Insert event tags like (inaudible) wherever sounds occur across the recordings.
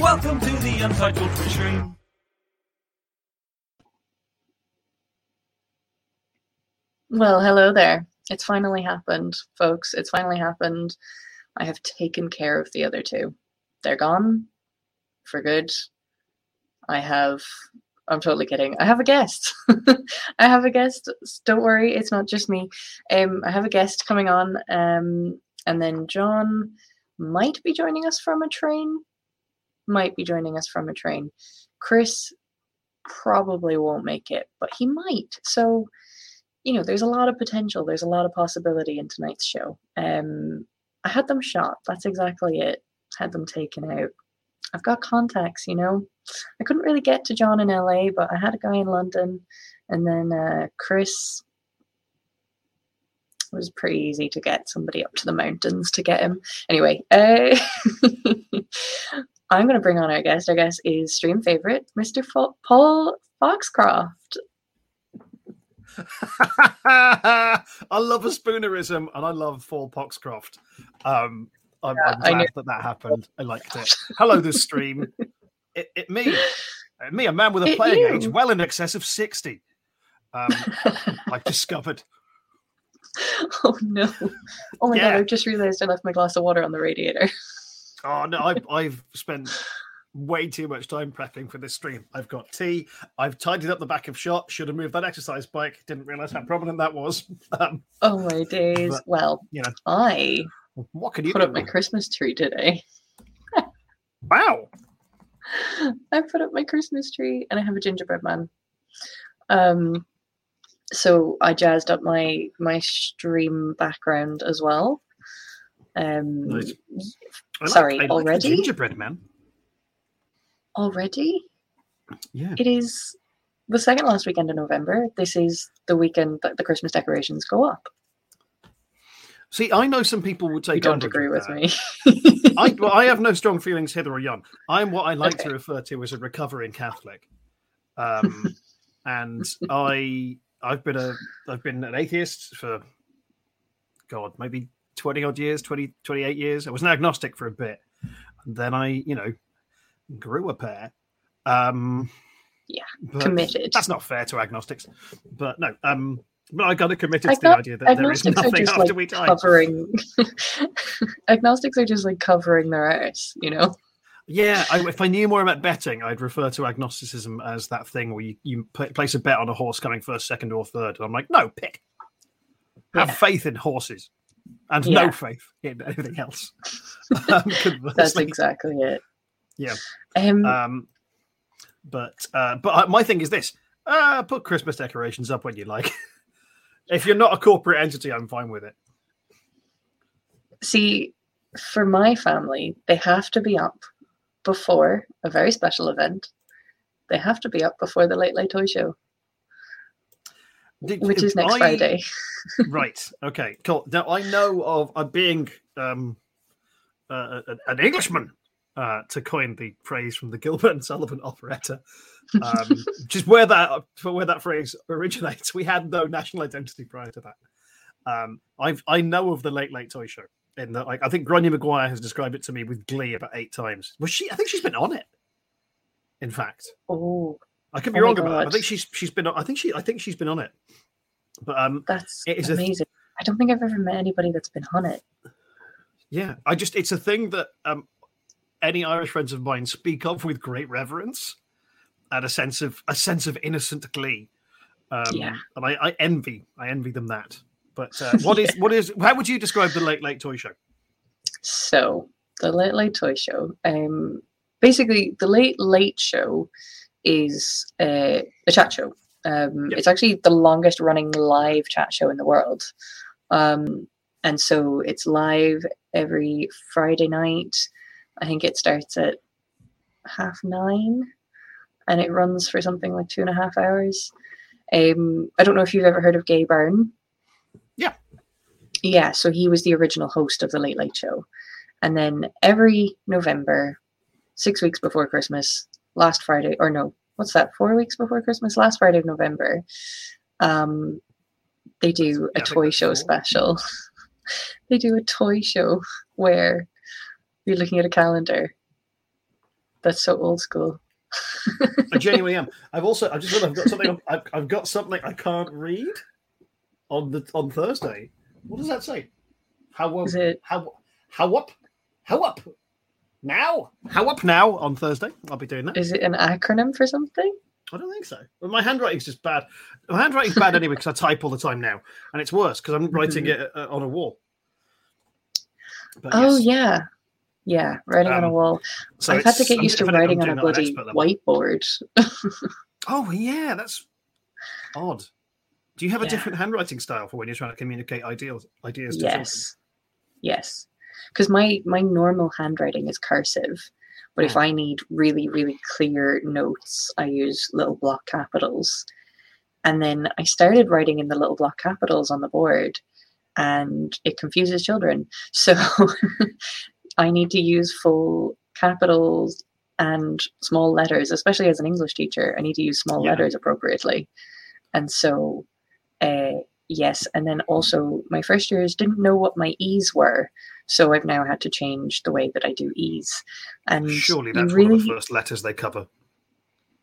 Welcome to the Untitled stream. Well, hello there. It's finally happened, folks. It's finally happened. I have taken care of the other two. They're gone for good. I have. I'm totally kidding. I have a guest. (laughs) I have a guest. Don't worry, it's not just me. Um, I have a guest coming on. Um, and then John might be joining us from a train. Might be joining us from a train. Chris probably won't make it, but he might. So you know, there's a lot of potential. There's a lot of possibility in tonight's show. Um, I had them shot. That's exactly it. Had them taken out. I've got contacts, you know. I couldn't really get to John in LA, but I had a guy in London, and then uh, Chris it was pretty easy to get somebody up to the mountains to get him. Anyway, uh, (laughs) I'm going to bring on our guest. Our guest is stream favorite, Mr. Fo- Paul Foxcroft. (laughs) I love a spoonerism and I love Paul Foxcroft. Um, I'm, Yeah, I'm I glad that that happened. I liked it. Hello, this stream. It, it me, Uh, me, a man with a It playing you. age well in excess of sixty. Um, I've discovered. (laughs) oh no! Oh my Yeah. god! I've just realised I left my glass of water on the radiator. (laughs) Oh no, I've, I've spent way too much time prepping for this stream. I've got tea. I've tidied up the back of shot. Should have moved that exercise bike. Didn't realize how prominent that was. (laughs) Um, Oh my days! But, well, you know, I what can you put do? up my Christmas tree today. Wow. (laughs) I put up my Christmas tree and I have a gingerbread man. Um, so I jazzed up my my stream background as well. Um, Nice. I Sorry, like already? gingerbread man. already, Yeah. it is the second last weekend in November. This is the weekend that the Christmas decorations go up. See, I know some people would say You don't agree with that. me? (laughs) I, well, I have no strong feelings hither or yon. I'm what I like to refer to as a recovering Catholic, um, (laughs) and I I've been a I've been an atheist for God maybe twenty odd years, 20, 28 years. I was an agnostic for a bit, and then I you know grew a pair. Um, Yeah, committed. That's not fair to agnostics, but no. Um, but I got to committed to the idea that there is nothing after like we die. covering. (laughs) agnostics are just like covering their ass, you know. Yeah, I, if I knew more about betting, I'd refer to agnosticism as that thing where you, you pla- place a bet on a horse coming first, second, or third. And I'm like, no, pick. Have Yeah. faith in horses and Yeah. no faith in anything else. (laughs) um, That's exactly it. Yeah. Um, Um, but uh, but my thing is this: uh, put Christmas decorations up when you like. (laughs) if you're not a corporate entity, I'm fine with it. see, for my family, they have to be up before a very special event. They have to be up before the Late Late Toy Show, Did- which is next I- Friday. (laughs) right. Okay. Cool. Now I know of uh, being um, uh, an Englishman, uh, to coin the phrase from the Gilbert and Sullivan operetta, um, (laughs) which is where that for where that phrase originates. We had no national identity prior to that. Um, I've I know of the Late Late Toy Show. That, like, I think Grania Maguire has described it to me with glee about eight times. Was she? I think she's been on it. In fact, Oh, I could be Oh wrong about. It. I think she's she's been. I think she. I think she's been on it. But um, that's It is amazing. I don't think I've ever met anybody that's been on it. Yeah, I just it's a thing that um any Irish friends of mine speak of with great reverence and a sense of a sense of innocent glee. Um, Yeah. and I, I envy I envy them that. But uh, (laughs) what is what is how would you describe the late late toy show? So the Late Late Toy Show. Um, basically, the Late Late Show is uh, a chat show. Um, Yep. It's actually the longest running live chat show in the world. Um, and so it's live every Friday night. I think it starts at half nine. and it runs for something like two and a half hours. Um, I don't know if you've ever heard of Gay Byrne. Yeah. Yeah, so he was the original host of the Late Late Show. And then every November, six weeks before Christmas, last Friday, or no, what's that, four weeks before Christmas, last Friday of November, um, they do a toy show cool. special. (laughs) they do a toy show where you're looking at a calendar. That's so old school. (laughs) I genuinely am. I've also I just I've got something I've, I've got something I can't read on the on Thursday. What does that say? How up? Is it How how up? How up? Now? How up now on Thursday? I'll be doing that. is it an acronym for something? I don't think so. Well, my handwriting's just bad. My handwriting's bad anyway because I type all the time now, and it's worse because I'm writing it uh, on a wall. But Oh yes. yeah, yeah, writing on a Um, wall. So I've had to it's- get I'm- used to writing on a bloody whiteboard. (laughs) Oh yeah, that's odd. Do you have a Yeah. different handwriting style for when you're trying to communicate ideals ideas to children? Yes, yes, because my my normal handwriting is cursive, but if. I need really really clear notes, I use little block capitals. And then I started writing in the little block capitals on the board, and it confuses children. (laughs) So I need to use full capitals and small letters, especially as an English teacher. I need to use small Yeah. letters appropriately. And so, uh, yes. And then also, my first years didn't know what my E's were. So I've now had to change the way that I do E's. And Surely that's really, one of the first letters they cover.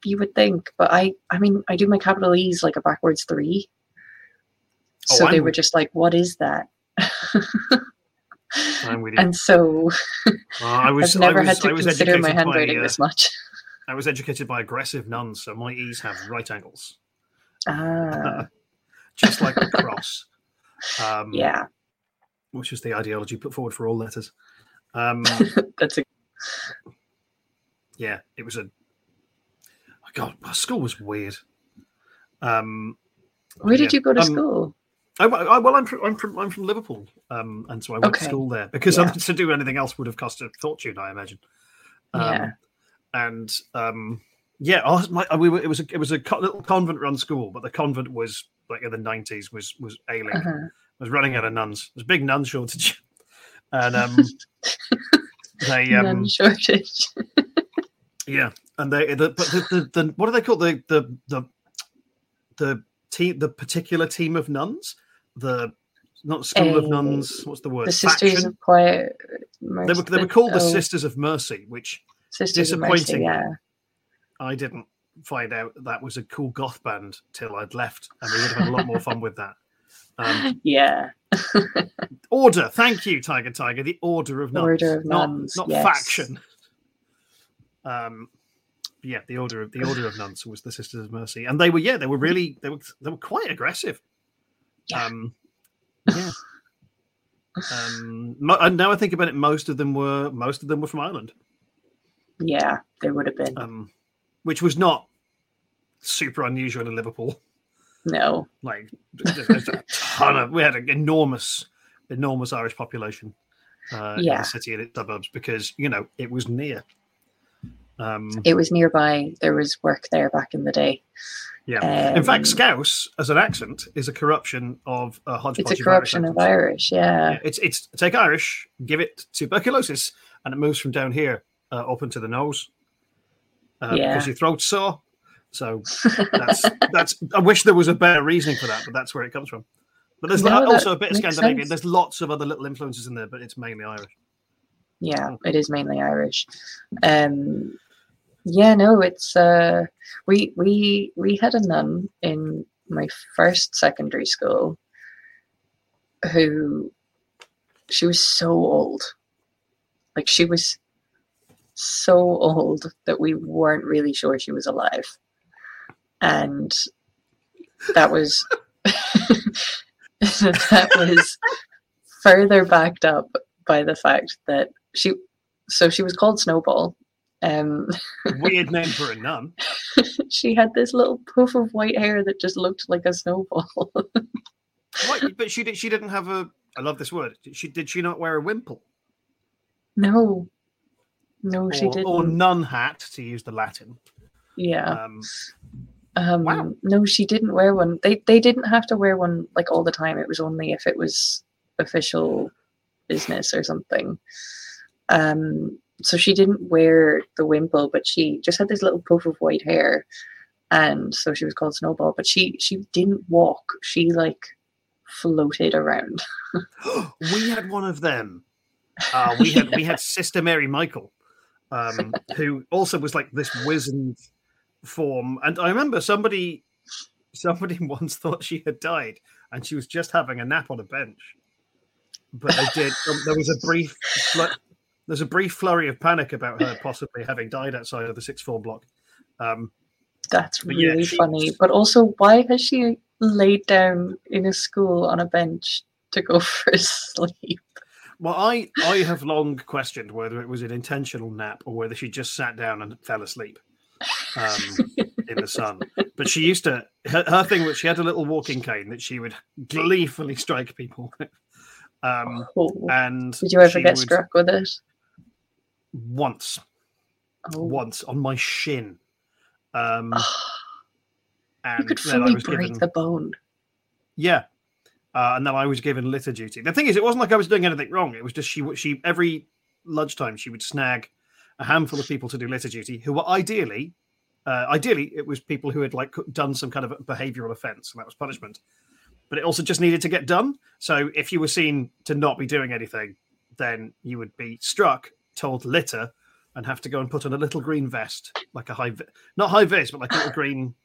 you would think, but I, I mean, I do my capital E's like a backwards three. Oh, So they were just like, what is that? (laughs) I'm with you. and so Uh, I (laughs) was, I've never I was, had to consider my handwriting by, uh, this much. (laughs) I was educated by aggressive nuns, so my E's have right angles, Ah, just like the cross. Um, yeah, which is the ideology put forward for all letters. Um, (laughs) that's a yeah, it was a. Oh God, my school was weird. Um, Where did yeah. you go to Um, school? I, I, well, I'm from, I'm from I'm from Liverpool, um, and so I went to school there because Yeah. (laughs) to do anything else would have cost a fortune, I imagine. Um, Yeah. and um, yeah, was, my, we were, it was a, it was a co- little convent run school, but the convent was like in the nineties was was ailing, Uh-huh. Was running out of nuns. There's a big nun shortage, (laughs) and um, (laughs) they um, shortage. (laughs) yeah, and they the, but the, the, the what do they call the the the the team the particular team of nuns the not school of nuns what's the word the Sisters Faction? of Quiet. they were they were called the oh, Sisters of Mercy, which Sisters of Mercy. disappointing. Yeah, I didn't find out that was a cool goth band till I'd left, and we would have had a lot more fun with that. Um, (laughs) yeah. order, thank you, Tiger Tiger. The Order of Nuns, Order of not, Nuns, not yes. faction. Um, yeah, the Order of the Order of Nuns was the Sisters of Mercy, and they were yeah, they were really they were they were quite aggressive. Yeah. Um, yeah. Um, mo- and now I think about it, most of them were most of them were from Ireland. Yeah, they would have been. um, which was not super unusual in Liverpool. No. Like there's a ton of we had an enormous, enormous Irish population uh, in Yeah. the city and its suburbs because you know it was near. Um, It was nearby. There was work there back in the day. yeah. in fact, Um, Scouse as an accent is a corruption of a hodgepodge It's a corruption of of Irish. Irish. Yeah. Yeah, it's it's take Irish, give it tuberculosis, and it moves from down here uh, up into the nose uh, Yeah. because your throat's sore. So (laughs) that's that's. I wish there was a better reasoning for that, but that's where it comes from. But there's No, also a bit of Scandinavian. sense. There's lots of other little influences in there, but it's mainly Irish. yeah it is mainly irish um yeah no it's uh we we we had a nun in my first secondary school who she was so old like she was so old that we weren't really sure she was alive and that was (laughs) that was further backed up by the fact that she so she was called snowball um (laughs) Weird name for a nun. she had this little poof of white hair that just looked like a snowball (laughs) What? But she did. She didn't have a. I love this word. She did. She not wear a wimple no no she or, didn't or nun hat to use the Latin. Yeah. Um, Um, Wow. No, she didn't wear one. They they didn't have to wear one like all the time. It was only if it was official business or something. Um, so she didn't wear the wimple, but she just had this little puff of white hair, and so she was called Snowball. But she she didn't walk. She like floated around. (laughs) (gasps) we had one of them. (laughs) Uh, we had we had Sister Mary Michael, um, (laughs) who also was like this wizened form. And I remember somebody somebody (laughs) once thought she had died, and she was just having a nap on a bench. But they did. Um, there was a brief. flu- There's a brief flurry of panic about her possibly having died outside of the sixth form block. Um, That's But yeah, really she- funny. But also, why has she laid down in a school on a bench to go (laughs) for a sleep? Well, I I have long questioned whether it was an intentional nap or whether she just sat down and fell asleep um, in the sun. But she used to her, her thing was she had a little walking cane that she would gleefully strike people with. Um, Oh, and did you ever get struck with it? once? Oh. Once on my shin. Um, and you could fully break given, the bone. Yeah. Uh, and then I was given litter duty. The thing is, it wasn't like I was doing anything wrong. It was just she, would- she every lunchtime she would snag a handful of people to do litter duty, who were ideally, uh, ideally it was people who had like done some kind of behavioural offence, and that was punishment. But it also just needed to get done. So if you were seen to not be doing anything, then you would be struck, told litter, and have to go and put on a little green vest, like a high, vi- not high vis, but like a little (laughs) green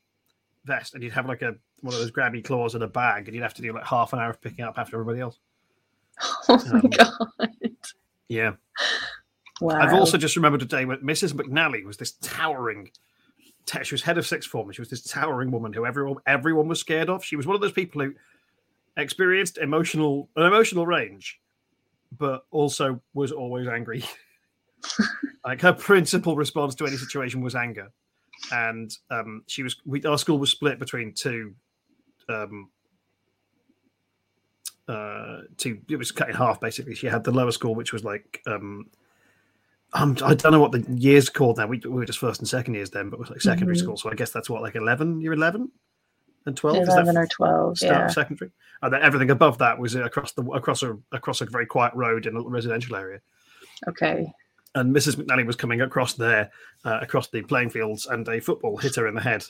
vest, and you'd have like a one of those grabby claws in a bag, and you'd have to do like half an hour of picking up after everybody else. (laughs) Oh my Um, god! Yeah, Wow. I've also just remembered a day when Mrs. McNally was this towering. She was head of sixth form. She was this towering woman who everyone everyone was scared of. She was one of those people who experienced emotional an emotional range, but also was always angry. (laughs) like her principal response to any situation was anger, and um, she was. We, our school was split between two. Um, uh, two. It was cut in half basically. She had the lower school, which was like um, um, I don't know what the years called now. We, we were just first and second years then, but it was like secondary Mhm. school. So I guess that's what like eleven. You're eleven and twelve. Eleven or twelve. start Yeah. secondary? And then everything above that was across the across a across a very quiet road in a little residential area. Okay. And Mrs. McNally was coming across there, uh, across the playing fields, and a football hit her in the head.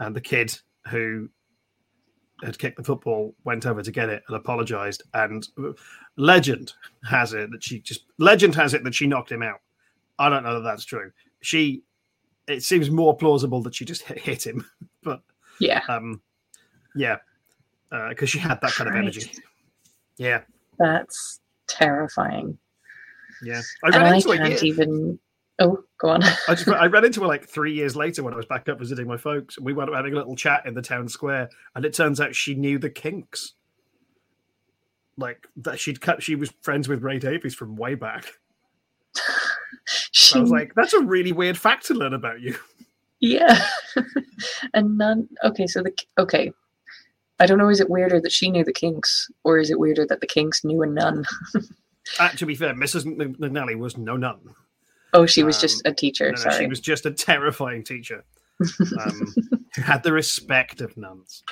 And the kid who had kicked the football went over to get it and apologized. And legend has it that she just legend has it that she knocked him out. I don't know that that's true. She, it seems more plausible that she just hit, him, (laughs) but Yeah. um, yeah, because she had that kind of energy. Yeah, That's terrifying. yeah. I and ran I into it. can't even. Oh, go on. I just I ran into her like three years later when I was back up visiting my folks, and we wound up having a little chat in the town square. And it turns out she knew the Kinks, like that she'd cut. She was friends with Ray Davies from way back. (laughs) she, I was like, that's a really weird fact to learn about you. (laughs) yeah. (laughs) and none. Okay, so the okay. I don't know. Is it weirder that she knew the Kinks, or is it weirder that the Kinks knew a nun? Uh, to be fair, Mrs. Mc- McNally was no nun. Oh, she was Um, just a teacher. No, no, sorry. she was just a terrifying teacher um, who had the respect of nuns.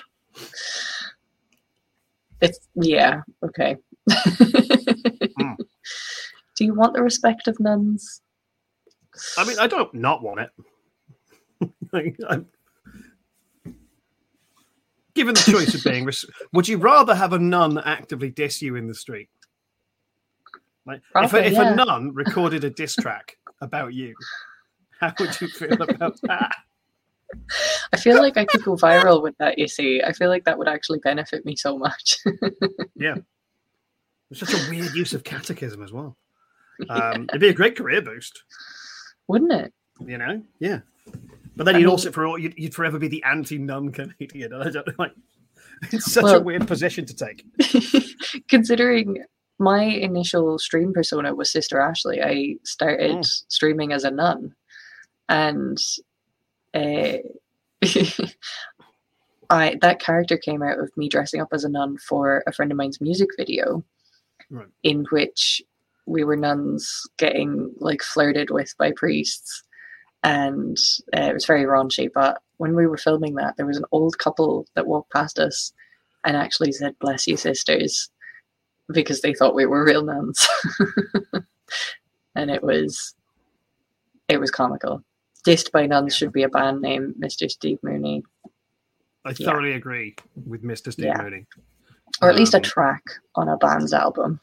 It's yeah. Okay. Hmm. Do you want the respect of nuns? I mean, I don't not want it. (laughs) Like, Given the choice of being, res- would you rather have a nun actively diss you in the street? Like, if, a, if yeah. a nun recorded a diss track about you, how would you feel about that? I feel like I could go viral with that. You see, I feel like that would actually benefit me so much. (laughs) Yeah. It's such a weird use of catechism as well. Um, it'd be a great career boost, Wouldn't it? you know? Yeah. But then I you'd mean- also for all you'd, you'd forever be the anti-nun Canadian. (laughs) I don't like (laughs) it's such a weird position to take. (laughs) Considering my initial stream persona was Sister Ashley, I started Mm. streaming as a nun, and uh, I that character came out of me dressing up as a nun for a friend of mine's music video, Right. in which we were nuns getting like flirted with by priests. and uh, it was very raunchy. But when we were filming that, there was an old couple that walked past us and actually said, "Bless you, sisters," because they thought we were real nuns, (laughs) and it was it was comical. Dissed by nuns should be a band name, Mr. Steve Mooney, I Yeah. thoroughly agree with Mr. Steve Yeah. Mooney. or at least a Um, track on a band's album.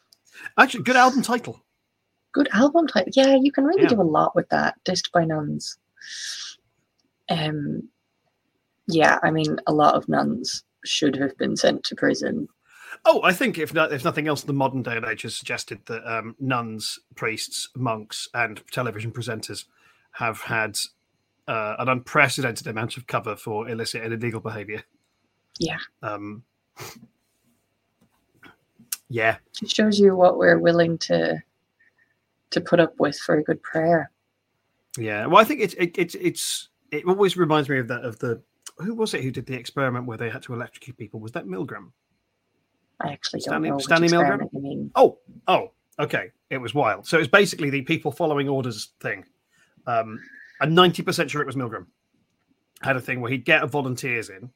Actually, good album title. Good album title. Yeah, you can really Yeah. do a lot with that. Dissed by nuns. Um, yeah, I mean, a lot of nuns should have been sent to prison. Oh, I think if not, if nothing else, the modern day and age has suggested that um, nuns, priests, monks, and television presenters have had uh, an unprecedented amount of cover for illicit and illegal behaviour. Yeah. Um, yeah, It shows you what we're willing to to put up with for a good prayer. yeah. Well, I think it's it, it's it's it always reminds me of that of the who was it who did the experiment where they had to electrocute people? Was that Milgram? I actually Stanley- don't know Stanley Milgram? Oh, oh, okay. It was wild. So it was basically the people following orders thing. Um, I'm 90% sure it was Milgram. Had a thing where he'd get volunteers in,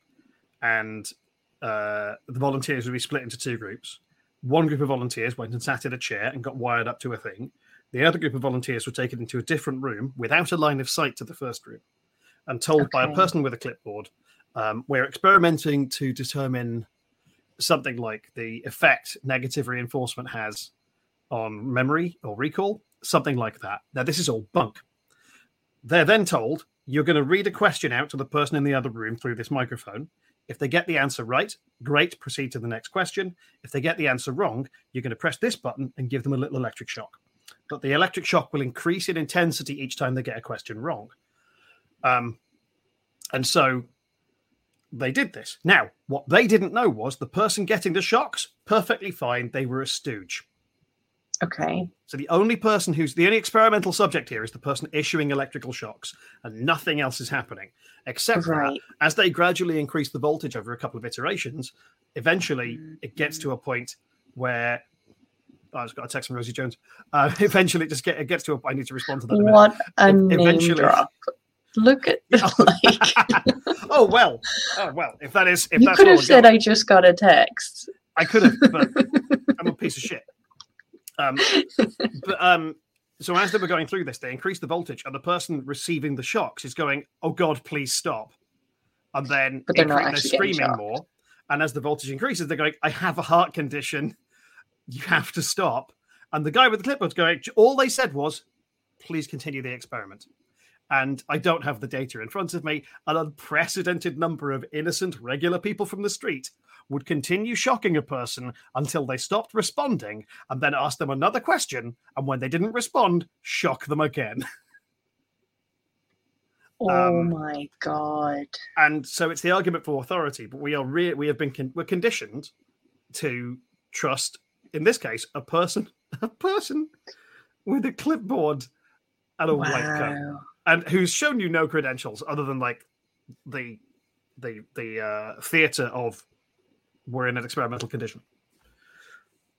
and uh, the volunteers would be split into two groups. One group of volunteers went and sat in a chair and got wired up to a thing. The other group of volunteers were taken into a different room without a line of sight to the first room and told by a person with a clipboard, um, We're experimenting to determine something like the effect negative reinforcement has on memory or recall, something like that. Now, this is all bunk. They're then told you're going to read a question out to the person in the other room through this microphone. If they get the answer right, great, proceed to the next question. If they get the answer wrong, you're going to press this button and give them a little electric shock. But the electric shock will increase in intensity each time they get a question wrong. Um, and so they did this. Now, what they didn't know was the person getting the shocks, perfectly fine, they were a stooge. Okay. So the only person who's the only experimental subject here is the person issuing electrical shocks, and nothing else is happening. Except that as they gradually increase the voltage over a couple of iterations, eventually it gets to a point where oh, I just got a text from Rosie Jones. Uh, (laughs) eventually, it just get, it gets to a. I need to respond to that. in a. What a E- name eventually- drop. Look at (laughs) like (laughs) oh well, oh well. If that is, if you that's could have said got, I just got a text. I could have, but I'm a piece of shit. Um, (laughs) but um, so as they were going through this, they increased the voltage, and the person receiving the shocks is going, "Oh God, please stop!" And then But they're not incre- actually getting screaming more. And as the voltage increases, they're going, "I have a heart condition. You have to stop." And the guy with the clipboard's going, "All they said was, please continue the experiment." And I don't have the data in front of me. An unprecedented number of innocent, regular people from the street would continue shocking a person until they stopped responding and then ask them another question. And when they didn't respond, shock them again. (laughs) Oh Um, my god. And so it's the argument for authority. But we are re- we have been con- we're conditioned to trust, in this case, a person, (laughs) a person with a clipboard and a white coat, and who's shown you no credentials other than like the the the uh, theater of we're in an experimental condition.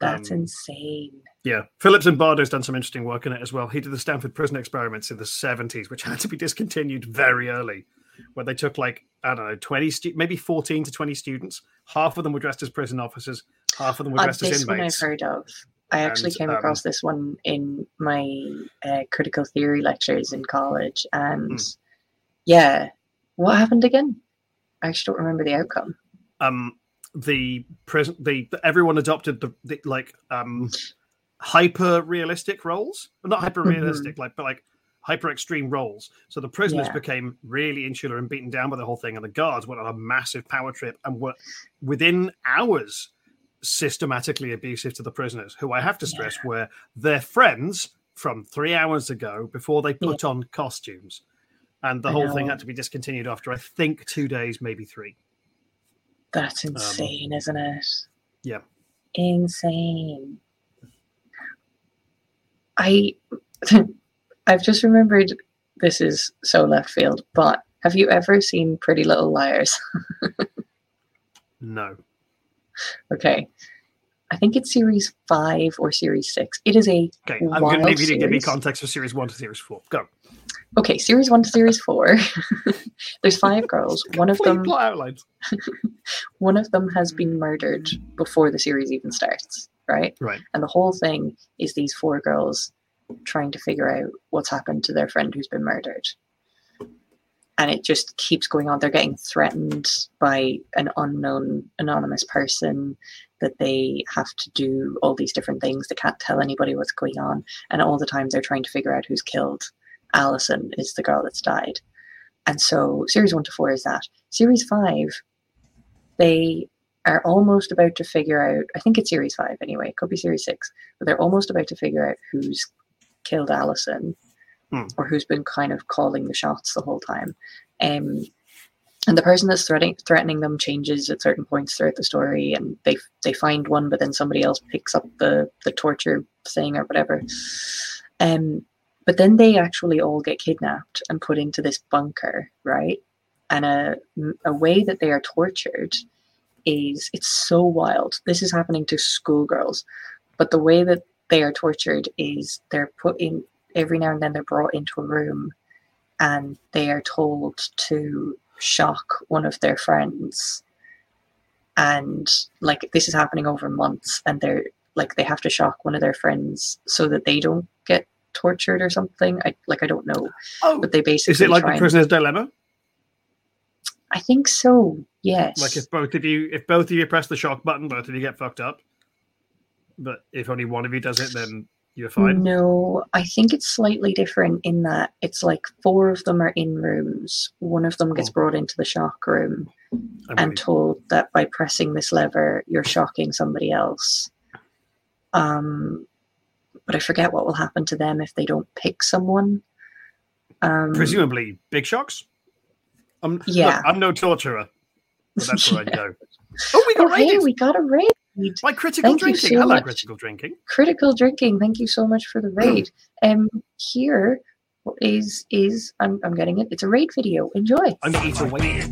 That's Um, insane. Yeah, Philip Zimbardo's done some interesting work in it as well. He did the Stanford prison experiments in the 70s, which (laughs) had to be discontinued very early, where they took like, I don't know, 20, stu- maybe 14 to 20 students. Half of them were dressed as prison officers, half of them were Uh, dressed as this one I've heard of. I actually And, came um, across this one in my uh, critical theory lectures in college, and Hmm. yeah, what happened again? I actually don't remember the outcome. Um, the prison, the everyone adopted the, the like um hyper realistic roles, Well, not hyper realistic, like but like hyper extreme roles. So the prisoners Yeah. became really insular and beaten down by the whole thing, and the guards went on a massive power trip and were within hours systematically abusive to the prisoners, who I have to stress were their friends from three hours ago before they put on costumes. And the I whole thing had to be discontinued after I think two days, maybe three. That's insane, isn't it? Um, yeah. Insane. I (laughs) I've just remembered this is so left field, but have you ever seen Pretty Little Liars? (laughs) No. okay. I think it's series five or series six. It is a Okay, I'm going to leave you to give me context for series one to series four. Go. Okay, series one to series four. (laughs) There's five (laughs) girls. One of them (laughs) one of them has been murdered before the series even starts, right? Right. And the whole thing is these four girls trying to figure out what's happened to their friend who's been murdered. And it just keeps going on. They're getting threatened by an unknown anonymous person that they have to do all these different things. They can't tell anybody what's going on. And all the time they're trying to figure out who's killed. Alison is the girl that's died. And so series one to four is that. Series five, they are almost about to figure out, I think it's series five anyway, it could be series six, but they're almost about to figure out who's killed Alison Hmm. or who's been kind of calling the shots the whole time. Um, and the person that's threatening threatening them changes at certain points throughout the story, and they they find one, but then somebody else picks up the the torture thing or whatever. Um, but then they actually all get kidnapped and put into this bunker, right? And a a way that they are tortured is it's so wild. This is happening to schoolgirls, but the way that they are tortured is they're put in every now and then they're brought into a room and they are told to shock one of their friends and like this is happening over months and they're like they have to shock one of their friends so that they don't get tortured or something i like i don't know Oh, but they basically is it like the and- prisoner's dilemma? i think so yes Like if both of you, if both of you press the shock button, both of you get fucked up. But if only one of you does it, then you're fine. No, I think it's slightly different in that it's like four of them are in rooms. One of them gets Oh. brought into the shock room I'm and really- told that by pressing this lever, you're shocking somebody else. Um, but I forget what will happen to them if they don't pick someone. Um, presumably big shocks. I'm, look, Yeah. I'm no torturer, but that's where I (laughs) go. Oh, we got oh, hey, we got a raid. by critical Thank you drinking. so Hello, much. critical drinking. Critical drinking. Thank you so much for the raid. (clears throat) Um, here is is I'm I'm getting it. It's a raid video. Enjoy. I'm gonna eat away.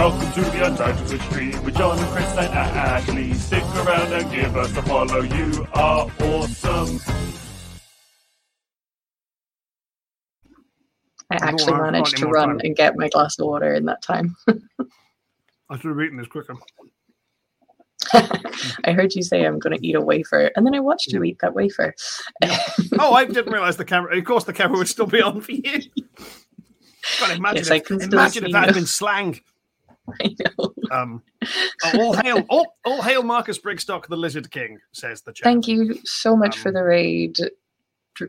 Welcome to the Untitled Twitch stream with John, Chris, and Ashley. Stick around and give us a follow. You are awesome. I actually have managed to run time. and get my glass of water in that time. (laughs) I should have eaten this quicker. (laughs) I heard you say I'm going to eat a wafer, and then I watched you eat that wafer. Oh, I didn't realize the camera. Of course, the camera would still be on for you. (laughs) God, imagine Yes, I if, can imagine if that had been slang. (laughs) I know. Um, oh, all hail, (laughs) all, all hail, Marcus Brigstocke, the Lizard King, says the chat. Thank you so much for Um, the raid.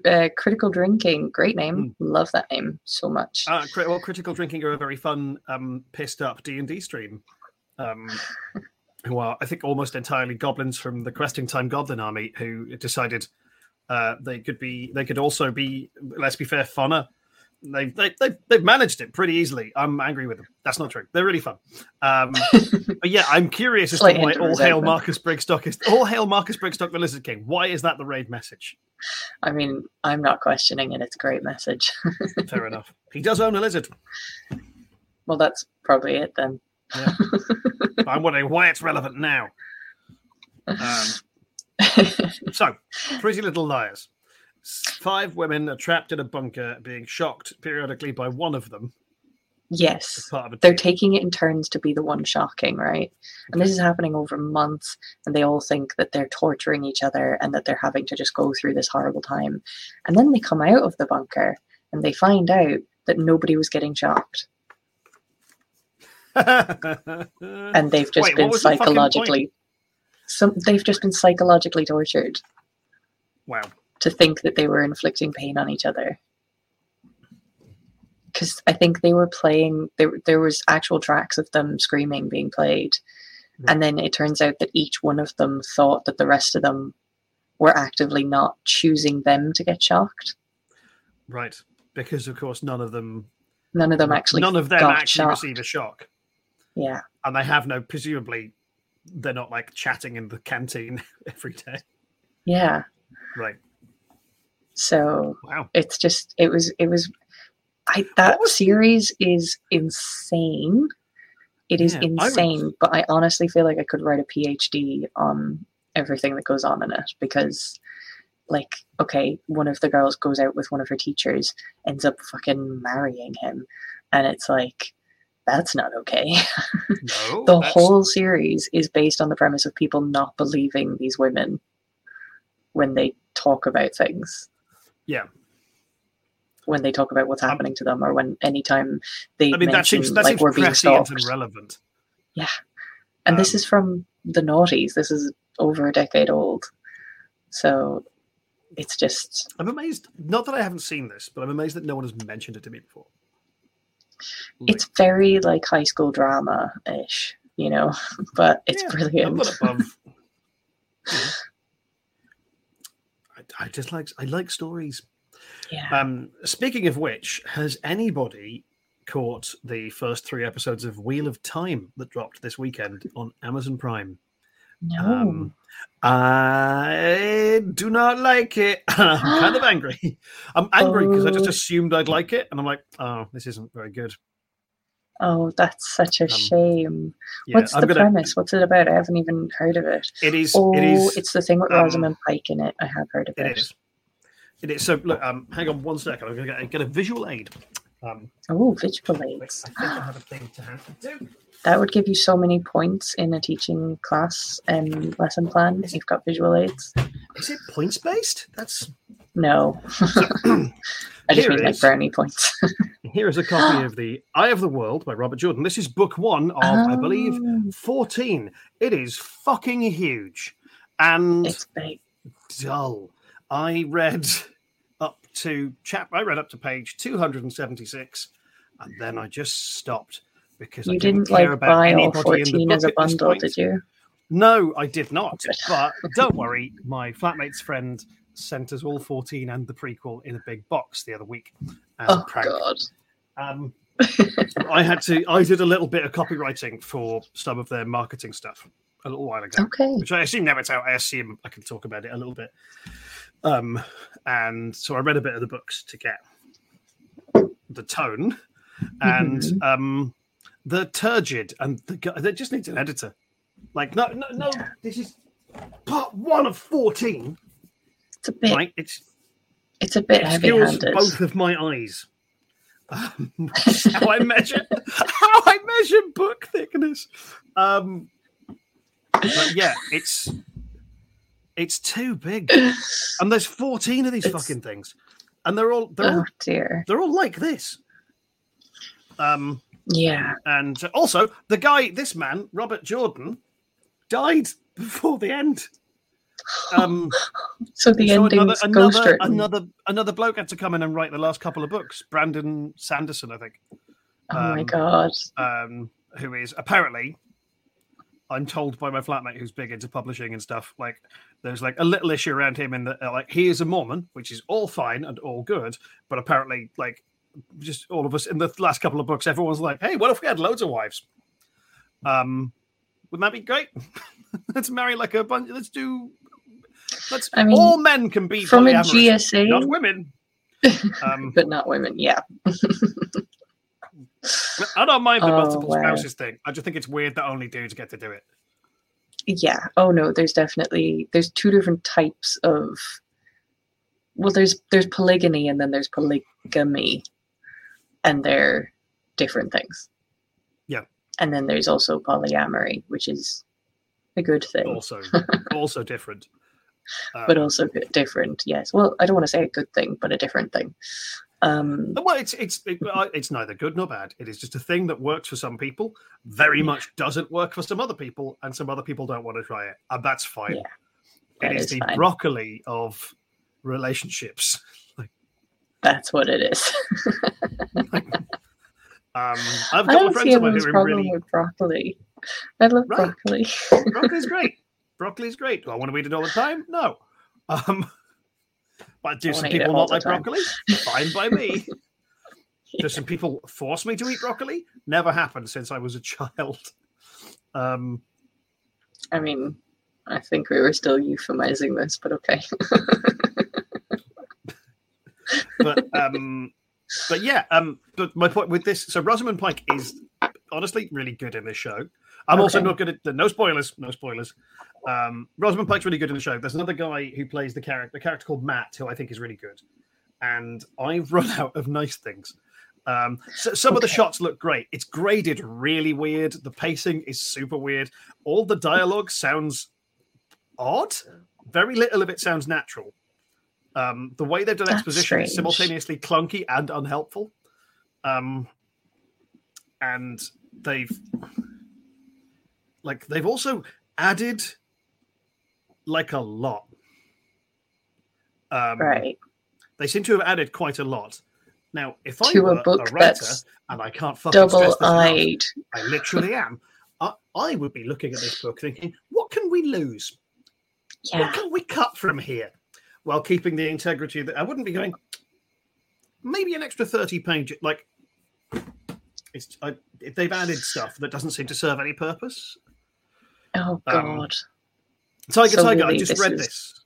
Uh, critical drinking, great name. Love that name so much. Uh, well, critical drinking are a very fun, um, pissed up D and D stream. Um, (laughs) who are, I think, almost entirely goblins from the Questing Time Goblin Army, who decided uh, they could be, they could also be, let's be fair, funner. They, they, they, they've managed it pretty easily. I'm angry with them. That's not true. They're really fun. Um, (laughs) but yeah, I'm curious as to why all hail. Marcus Brigstocke is all hail Marcus Brigstocke, the Lizard King. Why is that the raid message? I mean, I'm not questioning it. It's a great message. (laughs) Fair enough. He does own a lizard. well, that's probably it then. I'm wondering why it's relevant now. (laughs) Um, so, Pretty Little Liars. Five women are trapped in a bunker, being shocked periodically by one of them. yes. part of a They're taking it in turns to be the one shocking, right? And this is happening over months, and they all think that they're torturing each other and that they're having to just go through this horrible time. And then they come out of the bunker and they find out that nobody was getting shocked. (laughs) and they've just Wait, been was the psychologically some they've just been psychologically tortured wow. To think that they were inflicting pain on each other because i think they were playing there, there was actual tracks of them screaming being played and then it turns out that each one of them thought that the rest of them were actively not choosing them to get shocked Right. Because, of course, none of them, none of them actually none of them actually shocked. receive a shock. yeah And they have no, presumably, they're not like chatting in the canteen (laughs) every day. yeah Right. So Wow. it's just it was it was I that was- series is insane It is Yeah, I would- insane, but I honestly feel like I could write a PhD on everything that goes on in it because, like, okay, one of the girls goes out with one of her teachers, ends up fucking marrying him, and it's like, that's not okay. (laughs) No, the that's- whole series is based on the premise of people not believing these women when they talk about things Yeah. when they talk about what's Um, happening to them or when anytime they I mean, that seems that like seems we're being stalked and relevant. Yeah, and this um, is from the noughties this is over a decade old so it's just I'm amazed. Not that I haven't seen this, but I'm amazed that no one has mentioned it to me before. it's very like high school drama ish you know (laughs) but it's Yeah, brilliant (laughs) But above. you know. I, just like I like stories. yeah Um, speaking of which, has anybody caught the first three episodes of Wheel of Time that dropped this weekend on Amazon Prime? no Um, I do not like it. (laughs) I'm kind of (gasps) angry. I'm angry because I just Oh. assumed I'd like it, and I'm like, oh, this isn't very good. Oh that's such a Um, shame Yeah, what's I'm the gonna. premise what's it about i haven't even heard of it It is. oh it is. it's the thing with um, rosamund pike in it i have heard of it, It is. It is. So look, um, hang on one second. I'm going to get, a visual aid. Um, oh visual aids I think I have a (gasps) thing to hand to do. That would give you so many points in a teaching class and lesson plan if you've got visual aids. Is it points based? That's No. (clears throat) (clears throat) I just Here mean like is- brownie points. (laughs) here is a copy of the Eye of the World by Robert Jordan. This is book one of, I believe, Oh, 14. It is fucking huge and it's big. dull. I read up to chap. I read up to page 276, and then I just stopped because I You didn't, didn't care like about buy all anybody in the 14 as a book at this bundle, point. did you? No, I did not. But don't worry, my flatmate's friend sent us all 14 and the prequel in a big box the other week. Oh, prank. God. Um, I had to. I did a little bit of copywriting for some of their marketing stuff a little while ago, Okay. which I assume now it's out. I assume I can talk about it a little bit. Um, and so I read a bit of the books to get the tone and Mm-hmm. um, the turgid and the that just needs an editor. Like no, no, no. This is part one of fourteen. It's a bit, Right? It's it's a bit it heavy handed. both of my eyes. Um, (laughs) how I measure how I measure book thickness. Um, but yeah, it's it's too big, and there's 14 of these It's- fucking things, and they're all they're Oh, all, dear. they're all like this. Um, Yeah. and also the guy, this man, Robert Jordan, died before the end. Um, So the so ending's another another, another another bloke had to come in and write the last couple of books. Brandon Sanderson, I think, oh, my um, God. um, who is apparently, I'm told by my flatmate who's big into publishing and stuff. Like, there's like a little issue around him in that, uh, like, he is a Mormon, which is all fine and all good, but apparently, like, just all of us in the last couple of books, everyone's like, "Hey, what if we had loads of wives? Um, wouldn't that be great? (laughs) let's marry like a bunch. Let's do." Let's. I mean, all men can be From a GSA, not women. (laughs) Um, but not women. Yeah. I don't mind the Oh, multiple wow. spouses thing. I just think it's weird that only dudes get to do it. yeah oh no there's definitely there's two different types of well there's there's polygamy and then there's polygamy and they're different things Yeah. and then there's also polyamory which is a good thing Also, (laughs) also different. Um, but also good, different yes well i don't want to say a good thing but a different thing um well, it's it's it, uh, it's neither good nor bad. It is just a thing that works for some people, very Yeah. much doesn't work for some other people, and some other people don't want to try it, and that's fine. Yeah, that it is, is the fine. broccoli of relationships. (laughs) that's what it is (laughs) Um, I've i got don't friends see of mine anyone's who are problem really with broccoli i love Right. broccoli (laughs) broccoli's great. Broccoli's great. Do I want to eat it all the time? No. Um, (laughs) but do some wanna eat it people not like time. broccoli? Fine by me. Do some people force me to eat broccoli? Never happened since I was a child. Um, I mean, I think we were still euphemizing this, but okay. (laughs) but um, but yeah. Um, but my point with this, so Rosamund Pike is honestly really good in this show. I'm also not good at no spoilers, no spoilers. Um, Rosamund Pike's really good in the show. There's another guy who plays the character, the character called Matt, who I think is really good. And I've (laughs) run out of nice things. Um, so, some of the shots look great. It's graded really weird. The pacing is super weird. All the dialogue sounds odd. Very little of it sounds natural. Um, the way they've done That's exposition is simultaneously clunky and unhelpful. Um, and they've like they've also added like a lot. Um, Right. They seem to have added quite a lot. Now, if I were a book writer and I can't fucking double-eyed, I literally am. I, I would be looking at this book thinking, what can we lose? What can we cut from here? While keeping the integrity that I wouldn't be going. Maybe an extra thirty page. Like, it's I, if they've added stuff that doesn't seem to serve any purpose. Oh Um, God. Tiger, So Tiger. I just this read is- this.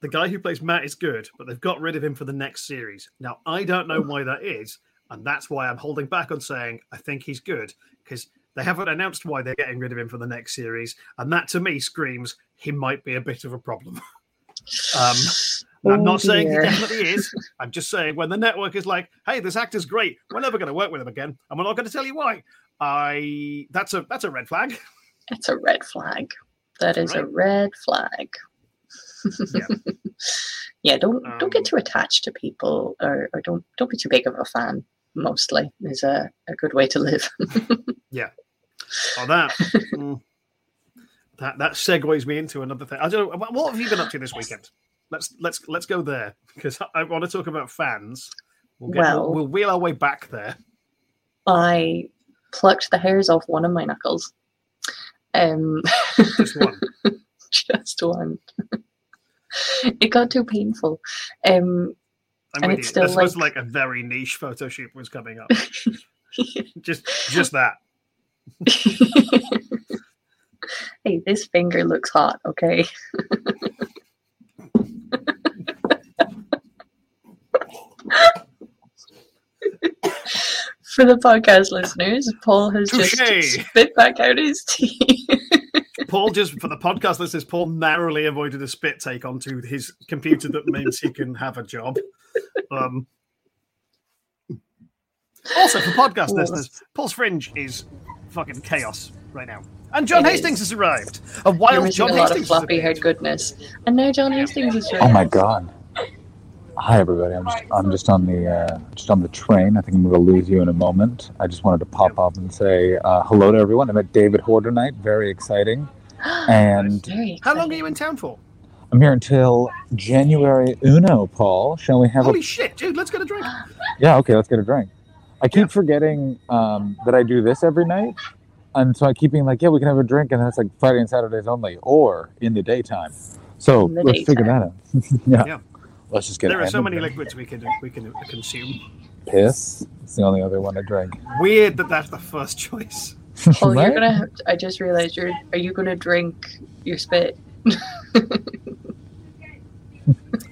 The guy who plays Matt is good, but they've got rid of him for the next series. Now I don't know why that is, and that's why I'm holding back on saying I think he's good because they haven't announced why they're getting rid of him for the next series, and that to me screams he might be a bit of a problem. (laughs) Um, and I'm Oh, not saying he definitely is. (laughs) I'm just saying when the network is like, "Hey, this actor's great. We're never going to work with him again, and we're not going to tell you why." I that's a that's a red flag. (laughs) It's a red flag. That is a red flag. Yeah. (laughs) yeah, don't don't Um, get too attached to people or, or don't don't be too big of a fan, mostly is a, a good way to live. (laughs) Oh, that mm, that that segues me into another thing. I don't know. What what have you been up to this weekend? Let's let's let's go there because I want to talk about fans. We'll, get, we'll, Well- we'll wheel our way back there. I plucked the hairs off one of my knuckles. Um Just one. (laughs) just one. it got too painful. Um I'm And it's still This was like- like a very niche photo shoot was coming up. (laughs) just just that. (laughs) hey, this finger looks hot, okay? For the podcast listeners, Paul has Touche. just spit back out his teeth. (laughs) Paul just for the podcast listeners, Paul narrowly avoided a spit take onto his computer that means he can have a job. Um, also, for podcast Yes. listeners, Paul's Fringe is fucking chaos right now. And John It Hastings is. has arrived. A You're wild John a lot of Hastings. floppy haired goodness. And now John Hastings is Oh my god. Hi everybody. I'm just I'm just on the uh, just on the train. I think I'm going to lose you in a moment. I just wanted to pop up and say uh, hello to everyone. I met David Hoare tonight. Very exciting. (gasps) And Very How long are you in town for? I'm here until January uno. Paul, shall we have Holy a? shit, dude! Let's get a drink. (gasps) Yeah. Okay. Let's get a drink. I keep Yeah. forgetting um, that I do this every night, and so I keep being like, yeah, we can have a drink, and then it's like Friday and Saturdays only, or in the daytime. So In the let's figure that out. (laughs) yeah. Yeah. Let's just get. There are so many liquids we can we can consume. Piss. It's the only other one I drink. Weird that that's the first choice. (laughs) Oh, Right? you're gonna have. I just realized you're. Are you gonna drink your spit? (laughs)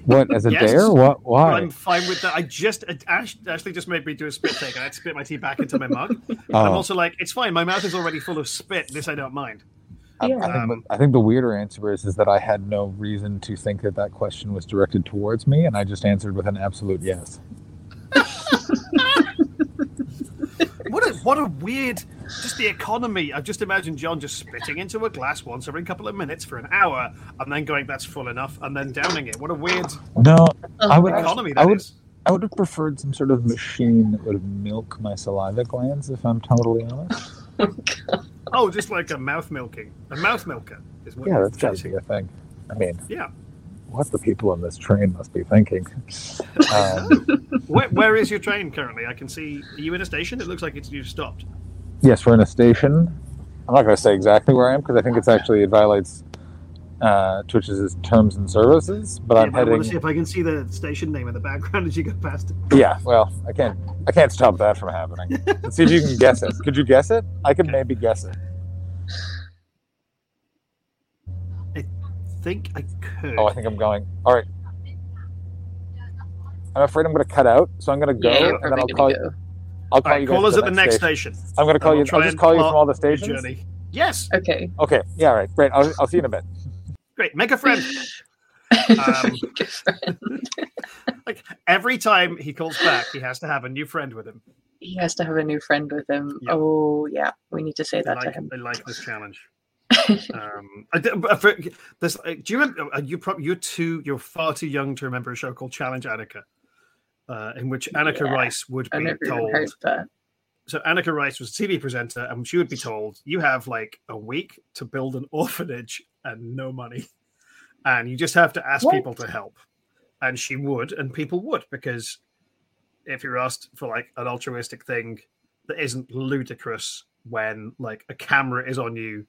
What as a Yes. dare? What? Why? I'm fine with that. I just Ash, Ashley just made me do a spit take. I had to spit my tea back into my mug. (laughs) Oh. I'm Oh, also like, it's fine. My mouth is already full of spit. This I don't mind. I, Yeah. I, think, Um, I think the weirder answer is is that I had no reason to think that that question was directed towards me, and I just answered with an absolute yes. (laughs) What a what a weird. Just the economy. I've just imagined John just spitting into a glass once every couple of minutes for an hour, and then going, "That's full enough," and then downing it. What a weird No, I would God. economy I that would- is. I would have preferred some sort of machine that would milk my saliva glands, if I'm totally honest. (laughs) Oh, just like a mouth milking. A mouth milker is what Yeah, that's got to be a thing. I mean, Yeah. what the people on this train must be thinking. Um, (laughs) Where, where is your train currently? I can see. Are you in a station? It looks like it's you've stopped. yes, we're in a station. I'm not going to say exactly where I am because I think it's (laughs) actually it violates uh, Twitch's terms and services. But Yeah, I'm but I want to see if I can see the station name in the background (laughs) as you go past it. Yeah, well, I can't. I can't stop that from happening. Let's see if you can guess it. Could you guess it? I could maybe guess it. I think I could. Oh, I think I'm going. All right. I'm afraid I'm going to cut out, so I'm going to go, yeah, and then I'll call gonna you. I'll call All right, you guys call us the at the next station. I'm gonna call you. I'll just call you from all the stations. Journey. Yes, Okay. Okay. Yeah. Right. Great. I'll, I'll see you in a bit. Great. Make a friend. (laughs) Um, friend. like every time he calls back, he has to have a new friend with him. he has to have a new friend with him. Yeah. Oh yeah, we need to say I that to like, him. I like this challenge. (laughs) um, I, this, uh, do you remember? uh, You probably you're too. You're far too young to remember a show called Challenge Anneka, uh, in which Anneka Yeah, Rice would be told. So Anneka Rice was a TV presenter, and she would be told, "You have like a week to build an orphanage and no money, and you just have to ask What? people to help." And she would, and people would, because if you're asked for like an altruistic thing that isn't ludicrous when like a camera is on you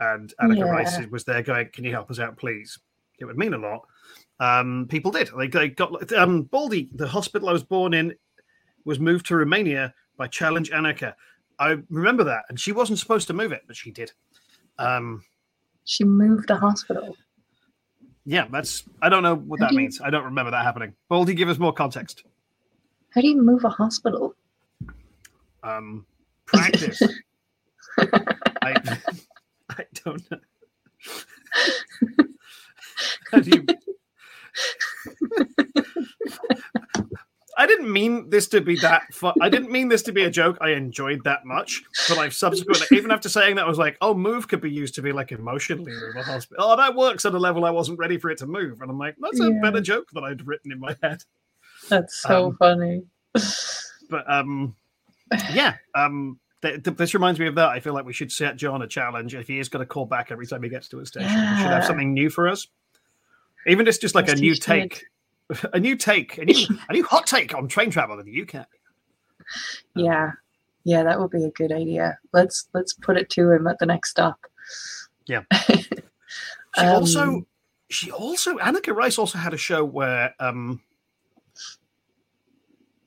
and Anneka Yeah. Rice was there going, Can you help us out, please? It would mean a lot. Um, people did. They, they got um Baldy, the hospital I was born in, was moved to Romania by Challenge Anneka. I remember that, and she wasn't supposed to move it, but she did. Um, She moved to hospital. yeah, that's I don't know what How that you- means. I don't remember that happening. Baldy, give us more context. How do you move a hospital? Um, practice. (laughs) I, I don't know. How do you... (laughs) I didn't mean this to be that fun. I didn't mean this to be a joke. I enjoyed that much, but I've subsequently, (laughs) even after saying that, I was like, "Oh, move could be used to be like emotionally move a hospital." Oh, that works at a level I wasn't ready for it to move, and I'm like, "That's a Yeah. better joke than I'd written in my head." That's so Um, funny. (laughs) But um, yeah, um, th- th- this reminds me of that. I feel like we should set John a challenge if he is going to call back every time he gets to a station. We should have something new for us. Even if it's just like a new take, (laughs) a new take, a new, a new hot take on train travel in the UK. Yeah. Yeah, that would be a good idea. Let's let's put it to him at the next stop. Yeah. (laughs) She also, Um, she also, Anneka Rice also had a show where um,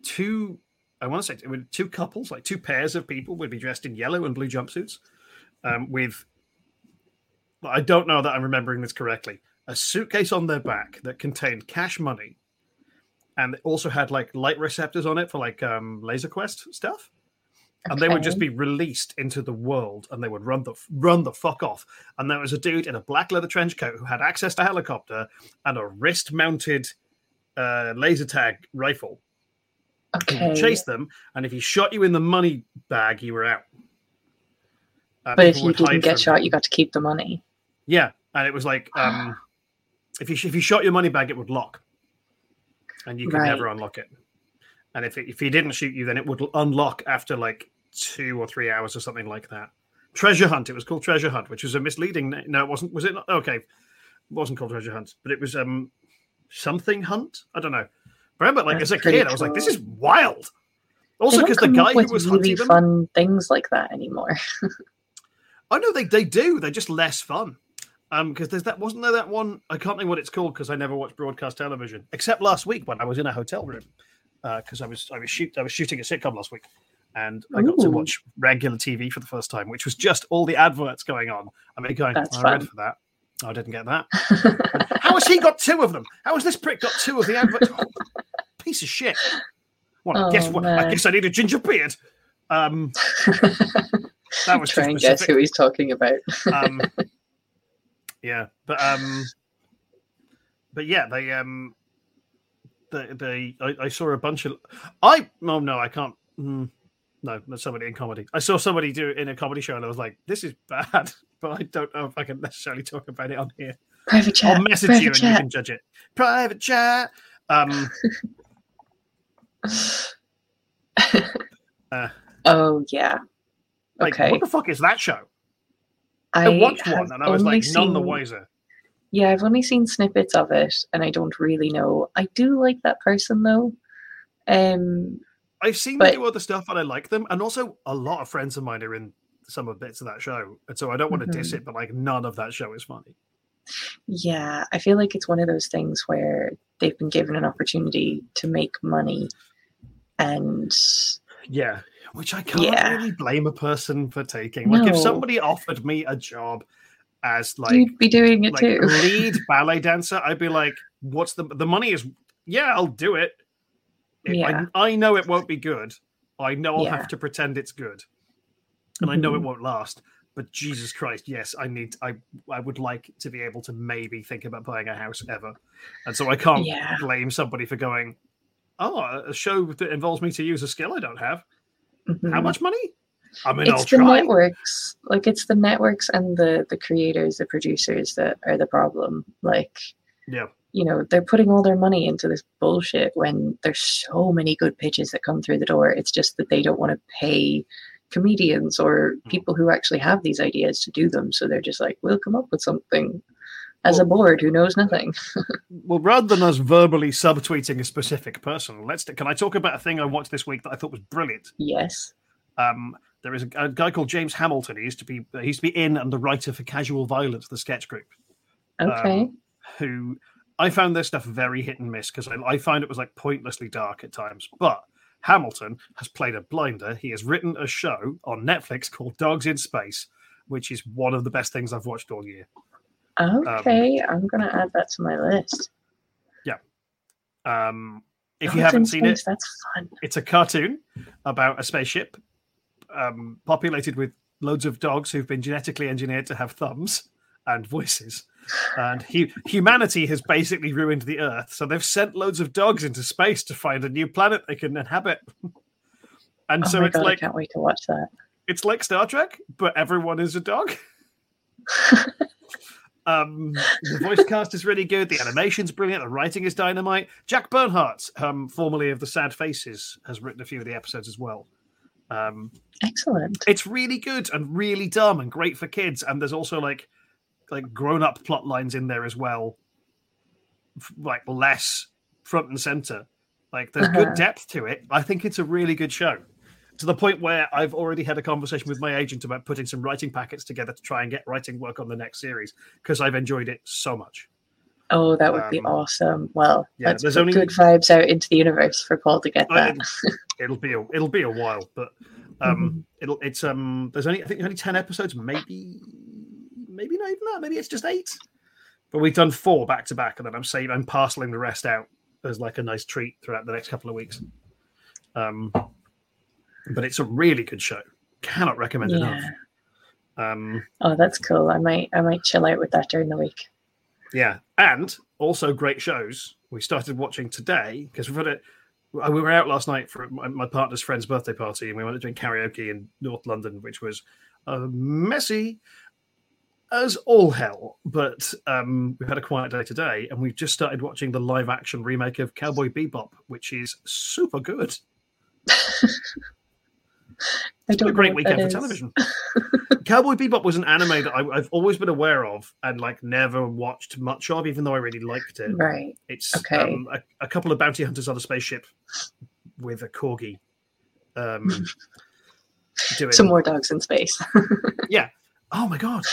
two, I want to say, two couples, like two pairs of people, would be dressed in yellow and blue jumpsuits, um, with, I don't know that I'm remembering this correctly, a suitcase on their back that contained cash money, and it also had like light receptors on it for like um, laser quest stuff. And they would just be released into the world and they would run the run the fuck off. And there was a dude in a black leather trench coat who had access to helicopter and a wrist mounted uh, laser tag rifle. Okay. chase them and if he shot you in the money bag you were out. And But if you didn't get shot, you got to keep the money. yeah and it was like um (sighs) if you if you shot your money bag it would lock. And you could Right. never unlock it. And if it, if he didn't shoot you then it would unlock after like two or three hours or something like that. Treasure hunt it was called treasure hunt which was a misleading no it wasn't was it not? Okay. It wasn't called treasure hunt but it was um something hunt? I don't know. But I remember like That's as a kid i was like this is wild. Also because the guy who was really hunting them fun things like that anymore. (laughs) I know they, they do. They're just less fun. Um, because there's that wasn't there that one I can't think what it's called because I never watched broadcast television except last week when I was in a hotel room because I was I was shoot I was shooting a sitcom last week and I got to watch regular TV for the first time, which was just all the adverts going on. I mean, going That's I read for that. I didn't get that. How has he got two of them? How has this prick got two of the adverts? (laughs) Piece of shit. Well, I guess Oh, what? I guess I need a ginger beard. Um, (laughs) that was too Try and guess who he's talking about. um (laughs) yeah but um but yeah they um they, they I, I saw a bunch of i no no i can't mm, no somebody in comedy i saw somebody do it in a comedy show and i was like this is bad (laughs) but i don't know if i can necessarily talk about it on here Private chat. i'll message private you and you can judge it private chat um (laughs) uh, Oh yeah. like Okay. what the fuck is that show i, I watched one and i was like only none the wiser Yeah, I've only seen snippets of it, and I don't really know. I do like that person though. Um, I've seen But- them do other stuff and I like them. And also, a lot of friends of mine are in some of bits of that show. And so I don't want to diss Mhm. it, but like none of that show is funny. yeah, I feel like it's one of those things where they've been given an opportunity to make money, and Yeah. Which I can't Yeah. really blame a person for taking. Like, if somebody offered me a job as like, you'd be doing it like too. (laughs) lead ballet dancer, I'd be like, what's the the money is? Yeah, I'll do it. Yeah. I, I know it won't be good. I know I'll Yeah. have to pretend it's good, and I know it Mhm. won't last. But Jesus Christ, yes, I need. I I would like to be able to maybe think about buying a house ever, and so I can't blame somebody for going. Oh, a show that involves me to use a skill I don't have. How Mhm. much money? I mean, I'll it's the try. networks like it's the networks and the the creators the producers that are the problem like Yeah. you know they're putting all their money into this bullshit when there's so many good pitches that come through the door it's just that they don't want to pay comedians or Hmm. people who actually have these ideas to do them so they're just like we'll come up with something as a board who knows nothing (laughs) Well, rather than us verbally subtweeting a specific person, let's. Can I talk about a thing I watched this week that I thought was brilliant? yes Um, there is a, a guy called James Hamilton. He used to be he used to be in and the writer for Casual Violence, the sketch group. okay Um, who I found their stuff very hit and miss because I, I find it was like pointlessly dark at times. But Hamilton has played a blinder. He has written a show on Netflix called Dogs in Space, which is one of the best things I've watched all year. Okay i'm gonna add that to my list Yeah. Um, if you haven't seen it, that's fun it's a cartoon about a spaceship um, populated with loads of dogs who've been genetically engineered to have thumbs and voices. And hu- humanity has basically ruined the Earth, so they've sent loads of dogs into space to find a new planet they can inhabit. (laughs) And oh so it's god like i can't wait to watch that it's like Star Trek, but everyone is a dog. (laughs) um, the voice cast is really good. The animation's brilliant. The writing is dynamite. Jack Bernhardt, um, formerly of the Sad Faces, has written a few of the episodes as well. Um, excellent it's really good and really dumb and great for kids. And there's also like like grown up plot lines in there as well, like less front and center. Like there's Uh-huh. good depth to it. I think it's a really good show. To the point where I've already had a conversation with my agent about putting some writing packets together to try and get writing work on the next series because I've enjoyed it so much. Oh, that would be Um, awesome. Well, yeah, let's there's put only- good vibes out into the universe for Paul to get I- that. It'll be a, it'll be a while, but um, it'll it's um there's only I think only ten episodes, maybe maybe not even that, maybe it's just eight. But we've done four back to back, and then I'm saving I'm parceling the rest out as like a nice treat throughout the next couple of weeks. Um, but it's a really good show. Cannot recommend yeah. enough. Um, Oh, that's cool. I might I might chill out with that during the week. Yeah, and also great shows. We started watching today because we've had it. We were out last night for my, partner's friend's birthday party, and we went to drink karaoke in North London, which was uh, messy as all hell. But um, we've had a quiet day today, and we've just started watching the live-action remake of Cowboy Bebop, which is super good. (laughs) I It's been don't a great know weekend for is. television. (laughs) Cowboy Bebop was an anime that I, I've always been aware of and like never watched much of, even though I really liked it. Right. It's Okay. um, a, a couple of bounty hunters on a spaceship with a corgi. Um, (laughs) doing, Some more dogs in space. (laughs) Yeah. Oh my god!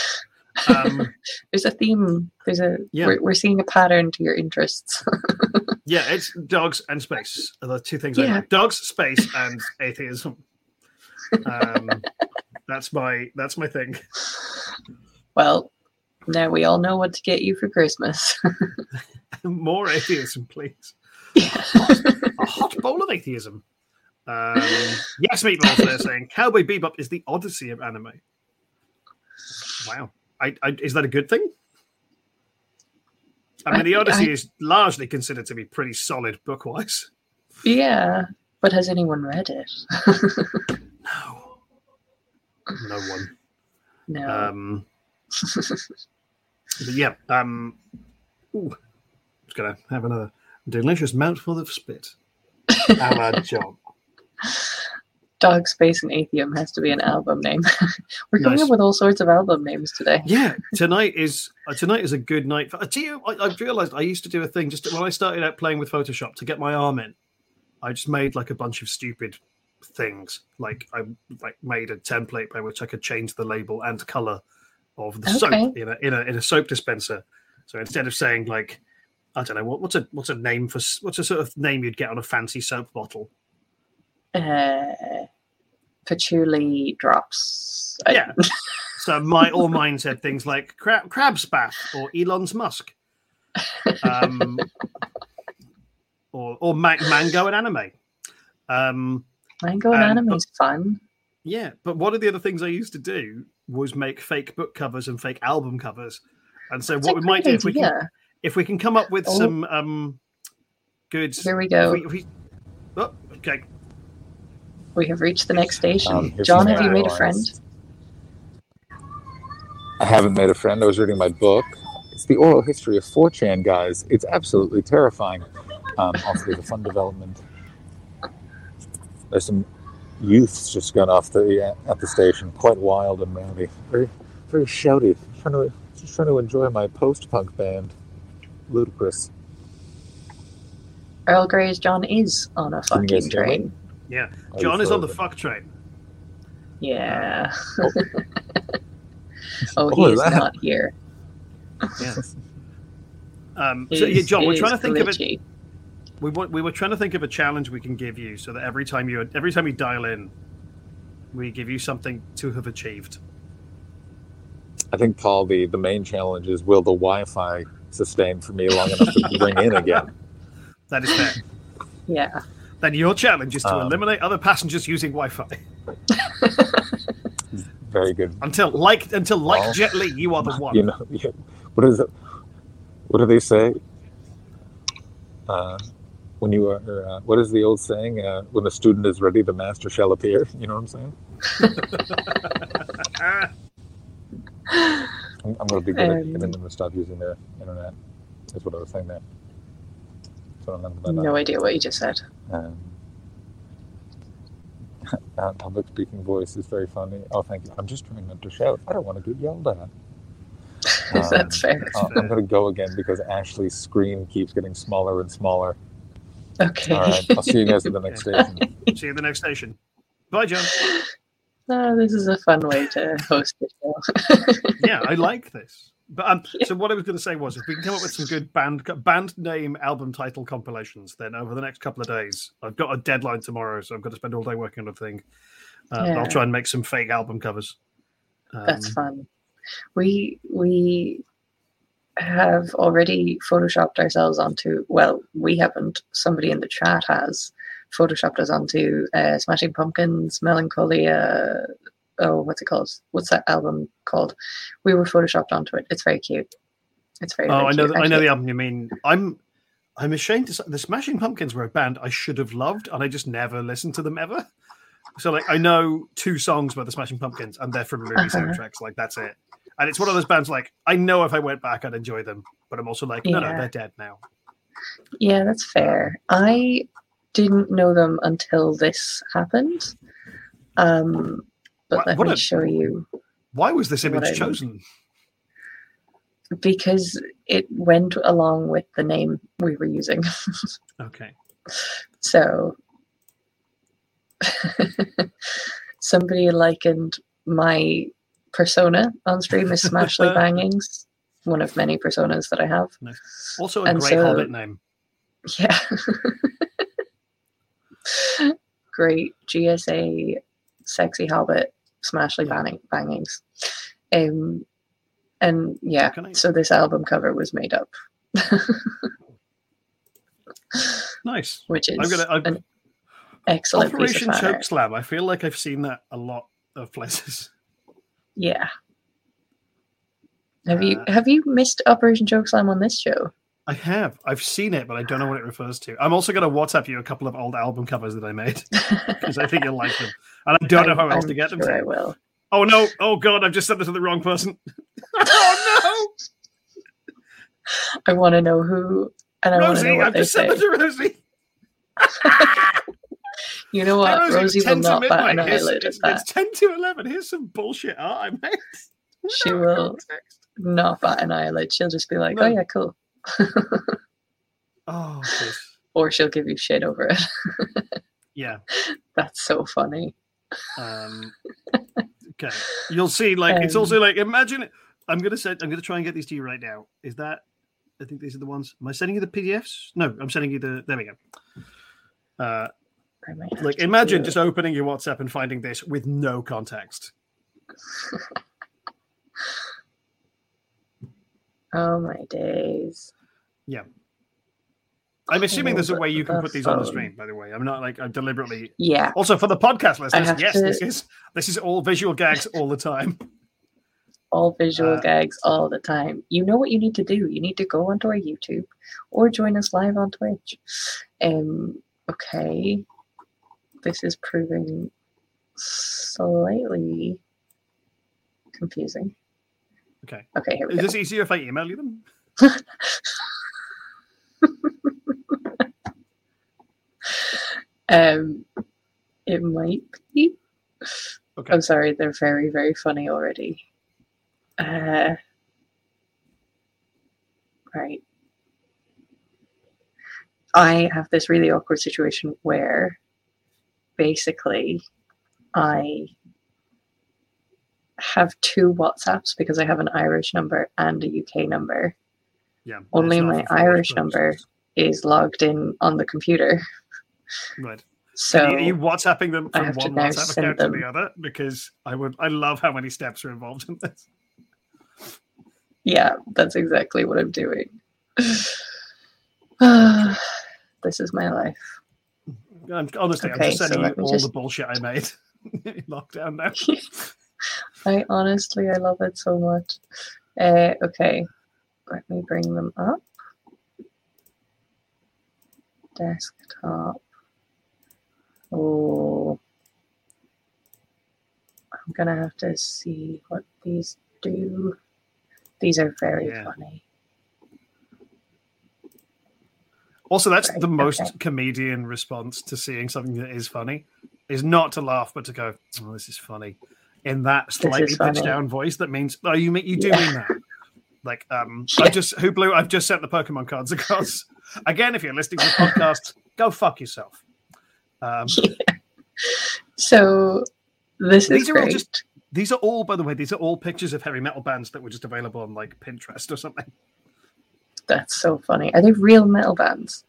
Um, There's a theme. There's a Yeah. we're, we're seeing a pattern to your interests. yeah, it's dogs and space are the two things I Yeah. like: dogs, space, and atheism. Um, that's my that's my thing. well, now we all know what to get you for Christmas. (laughs) More atheism, please. yeah. a hot bowl of atheism. Um, yes, Meatballs, they're saying Cowboy Bebop is the Odyssey of anime. Wow. I, I, is that a good thing? I mean, the Odyssey I- is largely considered to be pretty solid book wise. yeah. But has anyone read it? (laughs) No. No one. no. Um, (laughs) but yeah. Um, ooh, just going to have another delicious mouthful of spit. (laughs) la John. Dog Space and Atheum has to be an album name. (laughs) We're coming Nice. up with all sorts of album names today. Yeah, tonight is uh, tonight is a good night. For, uh, do you? I, I realized I used to do a thing just when I started out playing with Photoshop to get my arm in. I just made like a bunch of stupid things. Like I like made a template by which I could change the label and color of the soap Okay. in a in a in a soap dispenser. So instead of saying like I don't know what, what's a what's a name for what's a sort of name you'd get on a fancy soap bottle. Uh, patchouli drops. Yeah. So my all mine said things like crab, crab's bath or Elon's Musk, um, (laughs) or or ma- mango and anime. Um, Mango and Um, anime but- is fun. Yeah, but one of the other things I used to do was make fake book covers and fake album covers. And so It's what we might do great if we can if we can come up with Oh. some um good Here we if go. we- if we- oh, okay. We have reached the next station. Um, John, have you made a friend? I haven't made a friend. I was reading my book. It's the oral history of 4chan, guys. It's absolutely terrifying. Um, also, there's a fun development. There's some youths just gone off the uh, at the station, quite wild and rowdy, very, very shouty. Trying to just trying to enjoy my post-punk band. Ludicrous. Earl Grey's John is on a Can you guys fucking hear train. Yeah. Are John is on the frozen? fuck train. Yeah. Oh. (laughs) oh, Oh, he is that- not here. Yeah. (laughs) Um, so yeah, John, we're trying to is think of it. Glitchy. We we were trying to think of a challenge we can give you so that every time you every time you dial in, we give you something to have achieved. I think Paul, the the main challenge is will the Wi-Fi sustain for me long enough to bring in again? (laughs) That is fair. Yeah. then your challenge is to Um, eliminate other passengers using Wi-Fi (laughs) Very good. until like until like Well, Jet Li, you are the one. you know you- (laughs) what is it what do they say uh, when you are uh, what is the old saying? Uh, when the student is ready the master shall appear. You know what i'm saying? (laughs) I'm, I'm going to be good at Um, getting them to stop using their internet that's what i was saying there. So I'm No idea what you just said. um, (laughs) uh, public speaking voice is very funny. Oh thank you. I'm just trying not to shout. I don't want to get yelled at. (laughs) Um, That's fair. uh, I'm going to go again because Ashley's screen keeps getting smaller and smaller. Okay. All right, I'll see you guys at the next (laughs) station. see you at the next station. Bye, John. (laughs) Oh, this is a fun way to host the show. (laughs) Yeah, I like this. But um, so what I was going to say was, if we can come up with some good band band name, album title compilations, then over the next couple of days, I've got a deadline tomorrow, so I've got to spend all day working on a thing. Uh, Yeah. I'll try and make some fake album covers. Um, That's fun. We we have already photoshopped ourselves onto. Well, we haven't. Somebody in the chat has photoshopped us onto uh, Smashing Pumpkins, Melancholia. Oh, what's it called? What's that album called? We were photoshopped onto it. It's very cute. It's very. Oh, very I know. cute, I know the album you mean. I'm. I'm ashamed to say the Smashing Pumpkins were a band I should have loved, and I just never listened to them ever. So, like, I know two songs by the Smashing Pumpkins, and they're from movie Uh-huh. soundtracks. Like, that's it. And it's one of those bands. Like, I know if I went back, I'd enjoy them, but I'm also like, no, no, they're dead now. Yeah, that's fair. I didn't know them until this happened. Um, but What- let what me a- show you Why was this image chosen? because it went along with the name we were using. Okay. (laughs) So (laughs) somebody likened my persona on stream is (laughs) Smashly Bangings, one of many personas that I have. Also, a And great so- Hobbit name. Yeah. (laughs) Great GSA sexy hobbit smashly banging bangings. Um and yeah, I- so this album cover was made up, (laughs) Nice. which is I'm gonna. I'm, an excellent piece Operation of fan art. I feel like I've seen that a lot of places. Yeah. Have you Uh, have you missed Operation Chokeslam on this show? I have. I've seen it, but I don't know what it refers to. I'm also going to WhatsApp you a couple of old album covers that I made (laughs) because I think you'll like them, and I don't know how I'm- else I'm to get them sure I will. Oh no! Oh god! I've just sent this to the wrong person. (laughs) oh no! I want to know who, and I Rosie! I've they just sent it to Rosie. (laughs) You know Hey, what? Rosie will not bat an eyelid at it's, that. it's ten to eleven. Here's some bullshit art I made. (laughs) She will context. not bat an eyelid. She'll just be like, No. "Oh yeah, cool," Oh, (laughs) or she'll give you shit over it. (laughs) yeah. That's so funny. Um, okay, you'll see. Like it's Um, also like imagine. I'm gonna send. I'm gonna try and get these to you right now. Is that? I think these are the ones. Am I sending you the PDFs? No, I'm sending you the. There we go. Uh, I might like imagine just opening your WhatsApp and finding this with no context. (laughs) Oh my days. Yeah. I'm assuming there's a way you can the put these on the stream. By the way, I'm not like I'm deliberately. Yeah, Also for the podcast listeners, yes, to- this is this is all visual gags all the time. (laughs) all visual Uh, gags all the time. You know what you need to do. You need to go onto our YouTube or join us live on Twitch. Um, okay, this is proving slightly confusing. Okay, Okay, here we is go. this easier if I email you them? (laughs) Um, it might be. Okay. I'm sorry, they're very, very funny already. Uh, right. I have this really awkward situation where basically I have two WhatsApps because I have an Irish number and a UK number. Yeah. Only my Irish number is logged in on the computer. Right. So are you WhatsApping them I from have to one now WhatsApp send account to the other? Because I would, I love how many steps are involved in this. Yeah, that's exactly what I'm doing. (sighs) (sighs) this is my life. I'm, honestly, I'm Okay, just so sending you all just- the bullshit I made (laughs) in lockdown now. (laughs) I honestly, I love it so much. Uh, okay, let me bring them up. Desktop. Oh, I'm gonna have to see what these do. These are very Yeah. funny. Also, that's Right, the most okay. comedian response to seeing something that is funny, is not to laugh, but to go, "Oh, this is funny," in that slightly pitched down voice. That means, "Oh, you mean you do Yeah. mean that?" Like, um, Yeah. I just who blew. I've just sent the Pokemon cards across. Again, if you're listening to the podcast, go fuck yourself. Um, (laughs) So this is These are all great. just- these are all, by the way, these are all pictures of heavy metal bands that were just available on like Pinterest or something. That's so funny. Are they real metal bands?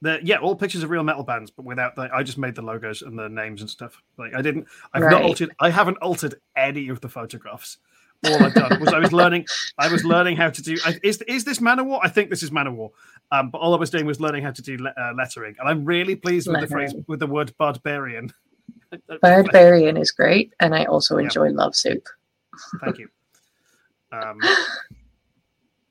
The, yeah, all pictures of real metal bands, but without the. I just made the logos and the names and stuff. Like I didn't. I've not altered. I haven't altered any of the photographs. All I've done was I was learning. I was learning how to do. I- Is is this Manowar? I think this is Manowar. Um, but all I was doing was learning how to do le- uh, lettering, and I'm really pleased with the phrase with the word barbarian. (laughs) Barbarian is great, and I also Yeah. enjoy Love Soup. Thank you. (laughs) Um,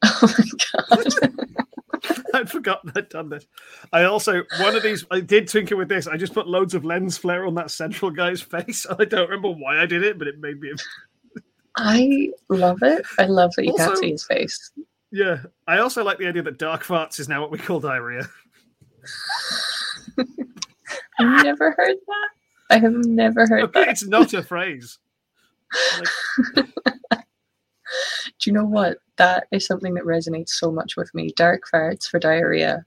(laughs) Oh my god. (laughs) I'd forgotten I'd done this. I also one of these I did tinker with this. I just put loads of lens flare on that central guy's (laughs) face. I don't remember why I did it, but it made me I love it. I love that you can't see his face. yeah. I also like the idea that dark farts is now what we call diarrhea. I've never heard that. I have never heard Okay, that. it's not a phrase. Like, Do you know what? That is something that resonates so much with me. Dark farts for diarrhea,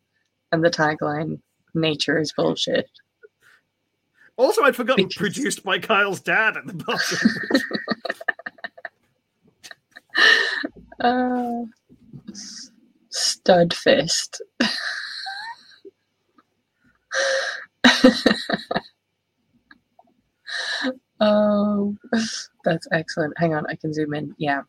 and the tagline: "Nature is bullshit." also, I'd forgotten Because- produced by Kyle's dad at the bottom. (laughs) Uh, stud fist. (laughs) oh, that's excellent. Hang on, I can zoom in. Yeah.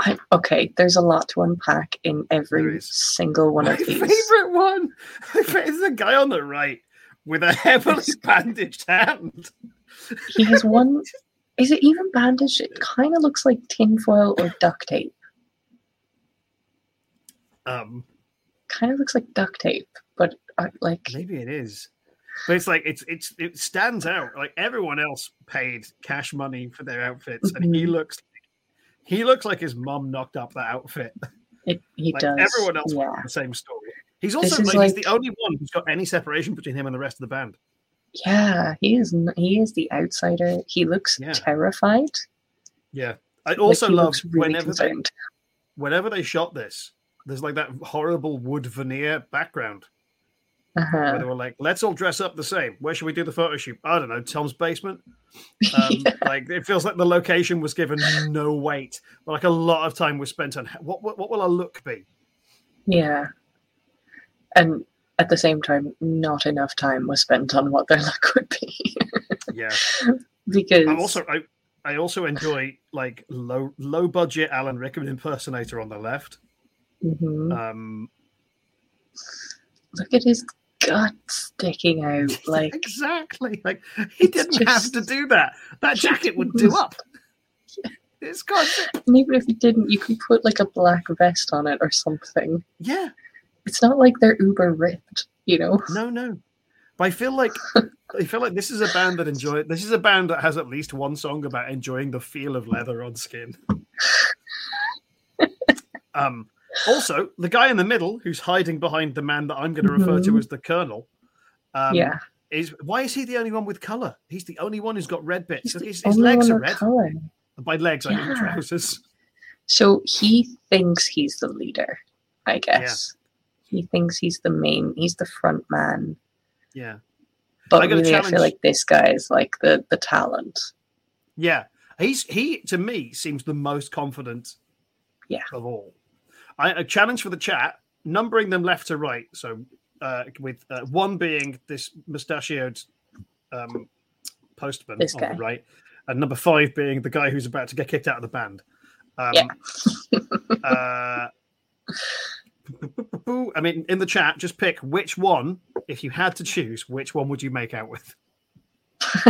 I, okay, there's a lot to unpack in every single one My of these. favorite one is the guy on the right with a heavily bandaged hand. He has (laughs) one. Is it even bandaged? It kind of looks like tinfoil or duct tape. Um, Kind of looks like duct tape, but uh, like Maybe it is. But it's like it's it's it stands out. Like everyone else paid cash money for their outfits, and he Mhm. looks he looks like his mum knocked up that outfit. it, he Like does. everyone else yeah. the same story. He's also is like, he's the only one who's got any separation between him and the rest of the band. Yeah, he is. He is the outsider. He looks Yeah. terrified. Yeah. I also he love really whenever they, whenever they shot this, there's like that horrible wood veneer background Uh-huh. they were like, let's all dress up the same. Where should we do the photo shoot? I don't know, Tom's basement. (laughs) Um, Like it feels like the location was given no weight, but like a lot of time was spent on what what, what will our look be? Yeah, and at the same time, not enough time was spent on what their (laughs) look would be Yeah, (laughs) because I'm also I, I also enjoy like low low budget Alan Rickman impersonator on the left. Mhm. Um, look at his gut sticking out. (laughs) Like exactly. Like he didn't have to do that. That (laughs) jacket would do up. It's got (laughs) and even if you didn't, you could put like a black vest on it or something. yeah. It's not like they're uber ripped, you know. No, no. But I feel like I feel like this is a band that enjoy. This is a band that has at least one song about enjoying the feel of leather on skin. um. Also, the guy in the middle who's hiding behind the man that I'm going to refer to Mhm. as the Colonel. Um, yeah. Is why is he the only one with color? He's the only one who's got red bits. His, his legs are red. colour. By legs, I mean Yeah. trousers. So he thinks he's the leader, I guess. He thinks he's the main, he's the front man. Yeah. But I really, I feel like this guy is like the the talent. Yeah, he's he to me seems the most confident. Yeah. of all. I a challenge for the chat, numbering them left to right. So, uh, with uh, one being this mustachioed um, postman This on guy. the right, and number five being the guy who's about to get kicked out of the band. Um, Yeah. (laughs) uh, (laughs) I mean, in the chat, just pick which one. If you had to choose, which one would you make out with? (laughs)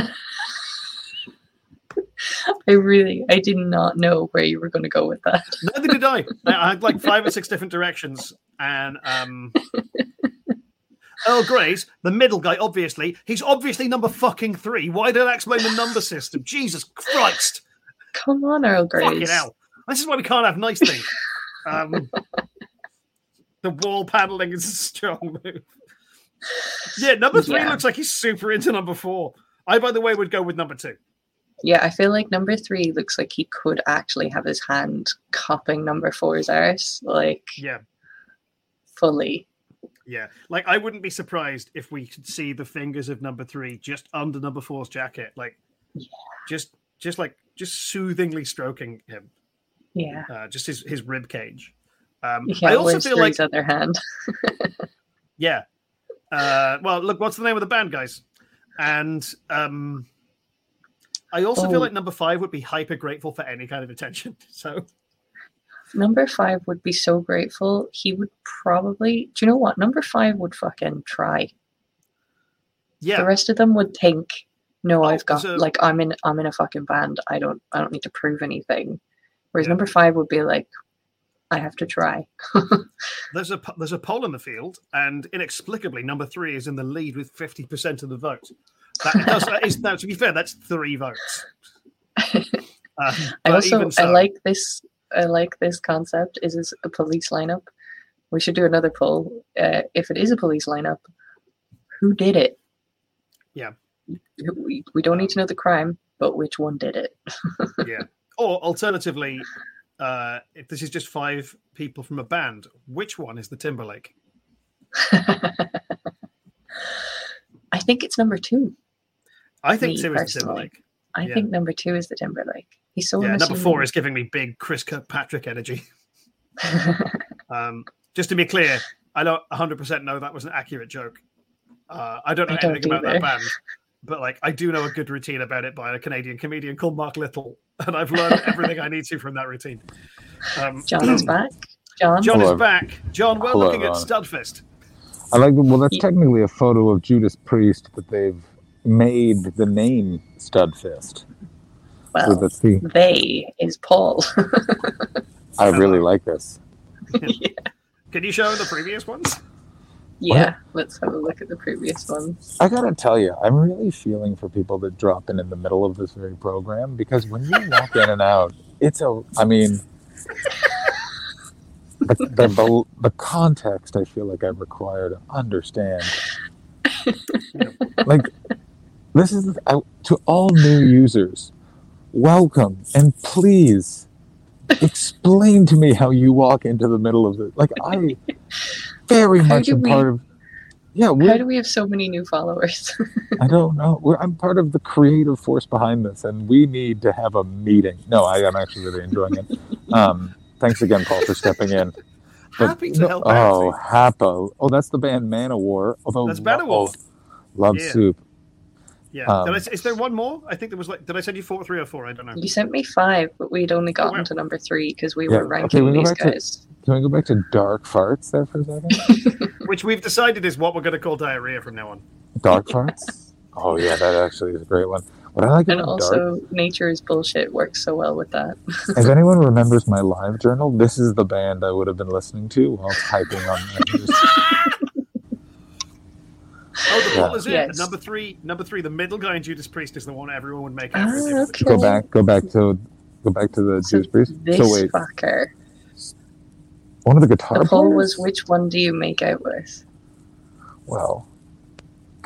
(laughs) I really, I did not know where you were going to go with that. (laughs) Neither did (laughs) I. I had like five or six different directions, and um, Earl Grey's the middle guy. Obviously, he's obviously number fucking three. Why did I explain the number system? Jesus Christ! Come on, Earl Fucking Grays. hell! This is why we can't have nice things. Um, the wall paneling is a strong move. Yeah, number three Yeah. looks like he's super into number four. I, by the way, would go with number two. Yeah, I feel like number three looks like he could actually have his hand cupping number four's arse, like Yeah, fully. yeah. Like I wouldn't be surprised if we could see the fingers of number three just under number four's jacket, like Yeah. just, just like just soothingly stroking him, Yeah. uh, just his his rib cage. Um, Yeah, I also feel like, other hand? (laughs) yeah. Uh, well, look, what's the name of the band, guys? And um, I also Oh. feel like number five would be hyper grateful for any kind of attention. (laughs) So Number five would be so grateful. He would probably. Do you know what? Number five would fucking try. yeah, The rest of them would think, "No, Oh, I've got so- like I'm in I'm in a fucking band. I don't I don't need to prove anything." Whereas Yeah. number five would be like, "I have to try." (laughs) there's a there's a poll in the field, and inexplicably, number three is in the lead with fifty percent of the vote. That does that is now to be fair, that's three votes. (laughs) Um, I also even I like this I like this concept. Is this a police lineup? We should do another poll. Uh, if it is a police lineup, who did it? Yeah. We, we don't need to know the crime, but which one did it? (laughs) yeah. Or alternatively, uh, if this is just five people from a band, which one is the Timberlake? (laughs) I think it's number two. I think Me, two is the. Timberlake. I Yeah. think number two is the Timberlake. He's so Yeah, number four is giving me big Chris Kirkpatrick energy. (laughs) Um, just to be clear, I don't 100% know that was an accurate joke. Uh, I don't know I don't anything about that band, but like I do know a good routine about it by a Canadian comedian called Mark Little, (laughs) and I've learned everything I need to from that routine. Um, John is (clears throat) back. John. John Hello. is back. John, we're Hello, looking at Studfist. I like. Well, that's Yeah. technically a photo of Judas Priest, but they've made the name Studfist. So Well, that's the. they is Paul. I really like this. (laughs) yeah. Can you show the previous ones? yeah, let's have a look at the previous ones. I gotta tell you, I'm really feeling for people that drop in in the middle of this very program because when you walk in and out, it's a. I mean, the the, (laughs) the, the context I feel like I require to understand. (laughs) like, this is I, to all new users. Welcome and please explain to me how you walk into the middle of it. Like I (laughs) very How much am we- part of. Yeah, How do we have so many new followers? I don't know. We're, I'm part of the creative force behind this, and we need to have a meeting. No, I am actually really enjoying it. Um, thanks again, Paul, for stepping in. But Happy to no- help Oh, out. Happo. Oh, that's the band Manowar. Although That's Manowar. Love, Love Yeah. Soup. Yeah. Um, did I, s- there one more? I think there was like. Did I send you four, three, or four? I don't know. You sent me five, but we'd only gotten wow. to number three because we Yeah, were okay, ranking we these back to- guys. Can we go back to dark farts there for a second? (laughs) Which we've decided is what we're going to call diarrhea from now on. Dark (laughs) farts? Oh yeah, that actually is a great one. What I like And about dark also, nature's bullshit works so well with that. (laughs) If anyone remembers my live journal, this is the band I would have been listening to while typing on my Oh, the Yeah. ball is it. Yes. Number three. Number three. The middle guy in Judas Priest is the one everyone would make. Ah, okay. Go back, go back to, go back to the So Judas Priest. This So wait, fucker. one of the guitar The poll was which one do you make out with? Well,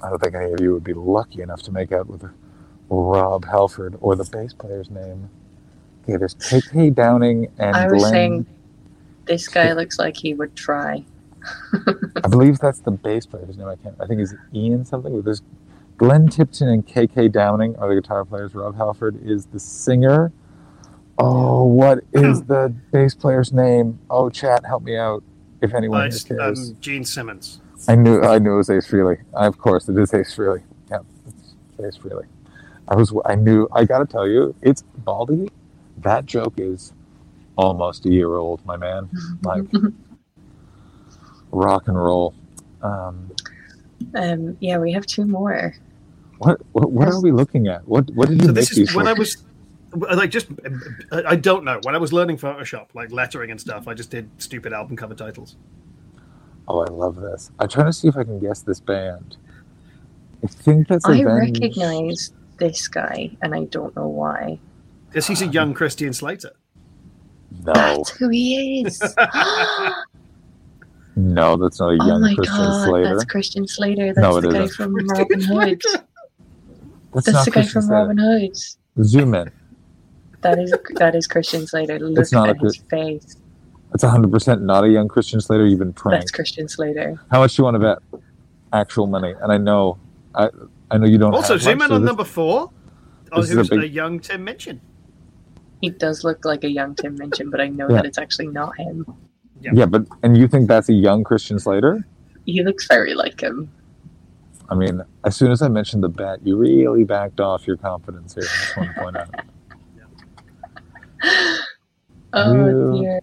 I don't think any of you would be lucky enough to make out with Rob Halford or the bass player's name. Okay, there's KK Downing and I was Glenn. saying this guy looks like he would try. I believe that's the bass player's name. I can't. I think it's Ian something. But there's Glenn Tipton and KK Downing are the guitar players. Rob Halford is the singer. Oh, what is the bass player's name? Oh, chat, help me out if Uh, anyone it's, cares. um, Gene Simmons. I knew. I knew it was Ace Frehley. Of course, it is Ace Frehley. Yeah, it's Ace Frehley. I was. I knew. I got to tell you, it's Baldy. That joke is almost a year old, my man. Like (laughs) rock and roll. Um, um, yeah, we have two more. What what, what are we looking at? What what did you So make this these is when for? I was like just I I don't know when I was learning Photoshop like lettering and stuff. I just did stupid album cover titles. Oh, I love this. I'm trying to see if I can guess this band. I think that's I Avenged. recognize this guy, and I don't know why. Because he's a young Christian Slater. No, That's who he is. (laughs) (gasps) (laughs) no, that's not a oh young my Christian god, Slater. that's Christian Slater. That's No, it the guy isn't. from Robin Hood. That's, That's not the guy Christian from Slater. Robin Hood. Zoom in. That is that is Christian Slater. Look It's not at a his face. That's 100 percent not a young Christian Slater. You've been pranked. That's Christian Slater. How much do you want to bet? Actual money. And I know, I I know you don't. Also, have zoom much, in so on this- number four. Oh, this is a who's a, young Tim Minchin. He does look like a young Tim Minchin, but I know Yeah. that it's actually not him. Yeah. Yeah, but and you think that's a young Christian Slater? He looks very like him. I mean, as soon as I mentioned the bet, you really backed off your confidence here. I just want to point out. (laughs) Oh Yeah. dear.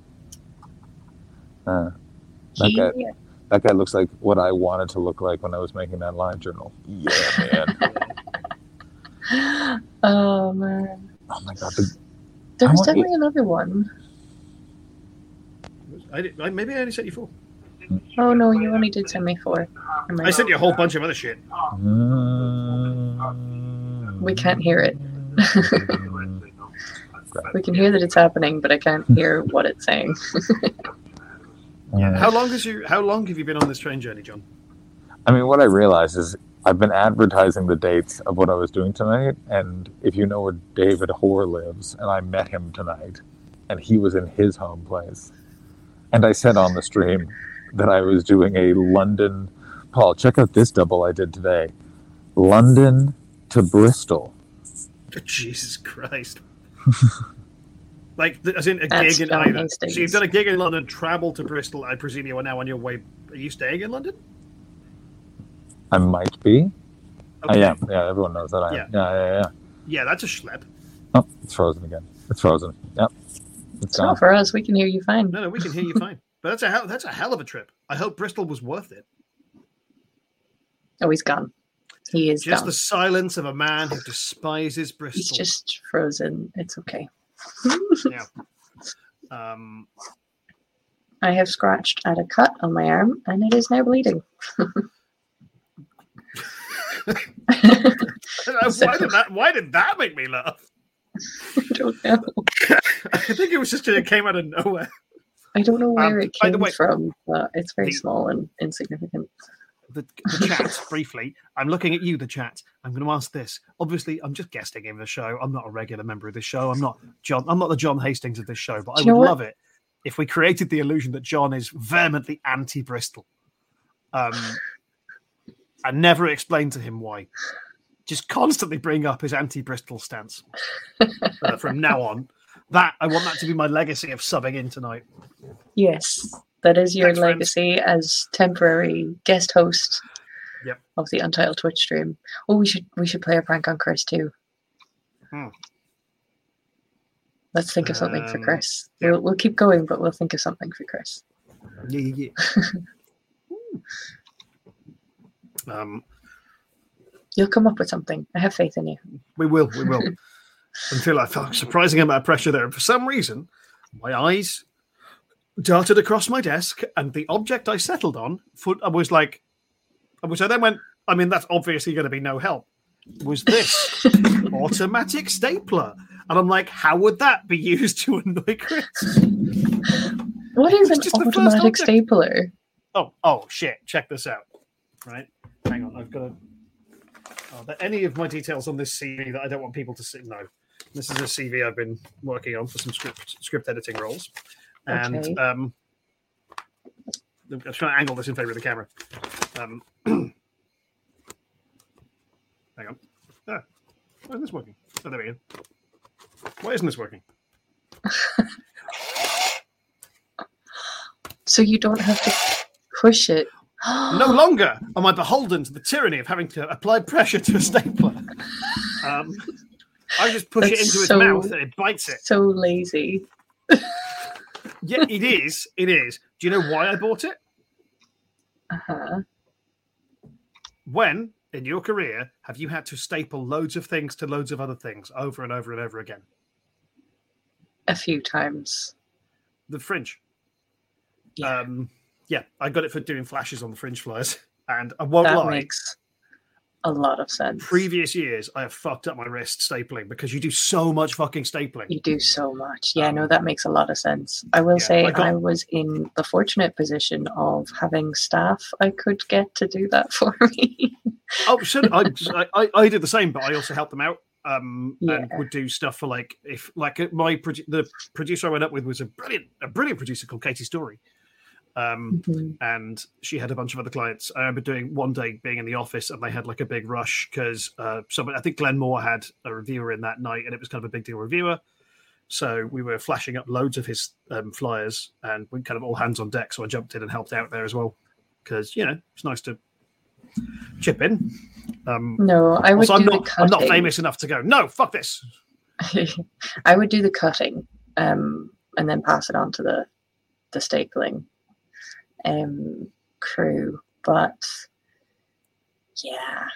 Uh, that guy, that guy looks like what I wanted to look like when I was making that live journal. Yeah, man. (laughs) Oh man. oh my god, the, There was definitely another one. I, did, I maybe I only sent you four. Oh no, you only did send me four. Am I sent you a whole bunch of other shit. Uh, we can't hear it. (laughs) We can hear that it's happening, but I can't hear what it's saying. Yeah. (laughs) How long has you? How long have you been on this train journey, John? I mean, what I realized is I've been advertising the dates of what I was doing tonight, and if you know where David Hoare lives, and I met him tonight, and he was in his home place, and I said on the stream that I was doing a London. Paul, check out this double I did today. London to Bristol. Jesus Christ. (laughs) like, th- as in a That's gig in John either. Hastings. So you've done a gig in London, traveled to Bristol. I presume you are now on your way. Are you staying in London? I might be. I am. Yeah, everyone knows that I am. Yeah. Yeah, yeah, yeah. Yeah, that's a schlep. Oh, it's frozen again. It's frozen. Yep. It's It's not for us. We can hear you fine. No, no, we can hear you fine. (laughs) But that's a hell, that's a hell of a trip. I hope Bristol was worth it. Oh, he's gone. He is Just gone. the silence of a man who despises Bristol. He's just frozen. It's okay. (laughs) Yeah. Um, I have scratched at a cut on my arm, and it is now bleeding. (laughs) why did that? Why did that make me laugh? (laughs) I don't know. (laughs) I think it was just it came out of nowhere. I don't know where Um, it came way- from, but it's very The- small and insignificant. The, the chat (laughs) briefly. I'm looking at you, the chat. I'm going to ask this. Obviously, I'm just guesting in the show. I'm not a regular member of this show. I'm not John. I'm not the John Hastings of this show. But I Do would what? love it if we created the illusion that John is vehemently anti-Bristol. Um, and never explain to him why. Just constantly bring up his anti-Bristol stance uh, from now on. That I want that to be my legacy of subbing in tonight. Yes, that is your Thanks, friends. legacy as temporary guest host Yep. of the Untitled Twitch stream. Oh, we should we should play a prank on Chris too. Hmm. Let's think of something for Um, Chris. yeah. We'll we'll keep going, but we'll think of something for Chris. Yeah, yeah, yeah. (laughs) um, You'll come up with something. I have faith in you. we will, we will. (laughs) Until I felt a surprising amount of pressure there. And for some reason, my eyes darted across my desk, and the object I settled on foot, I was like, which I then went, I mean, that's obviously going to be no help. Was this (laughs) automatic stapler? And I'm like, how would that be used to annoy Chris? What is It's an automatic stapler? Oh, oh shit! Check this out. Right, hang on. I've got to. Are there any of my details on this CV that I don't want people to see? No, this is a CV I've been working on for some script script editing roles, and Okay. um, I'm trying to angle this in favor of the camera. Um, (clears throat) hang on. Ah, why isn't this working? Oh, there we go. Why isn't this working? (laughs) So you don't have to push it. (gasps) No longer am I beholden to the tyranny of having to apply pressure to a stapler. Um, I just push it That's into its mouth and it bites it. So lazy. Yeah, it is. It is. Do you know why I bought it? Uh-huh. When in your career have you had to staple loads of things to loads of other things over and over and over again? A few times. The fringe. Yeah. Um, yeah, I got it for doing flashes on the fringe flyers, (laughs) and I won't that lie. makes a lot of sense. Previous years, I have fucked up my wrist stapling because you do so much fucking stapling. You do so much. Yeah, no, Um, that makes a lot of sense. I will yeah, say I I, was in the fortunate position of having staff I could get to do that (laughs) for me. Oh, should I, I? I did the same, but I also helped them out. Um, and would do stuff for like if like uh, my the producer I went up with was a brilliant a brilliant producer called Katie Story. Um, Mhm. and she had a bunch of other clients. I remember doing one day being in the office and they had like a big rush because uh, somebody, I think Glenn Moore had a reviewer in that night and it was kind of a big deal reviewer. So we were flashing up loads of his um, flyers and we kind of all hands on deck. So I jumped in and helped out there as well because you know it's nice to chip in. Um, No, I would I'm not I'm not famous enough to go. No, fuck this. (laughs) I would do the cutting, um, and then pass it on to the the stapling um, crew. But yeah,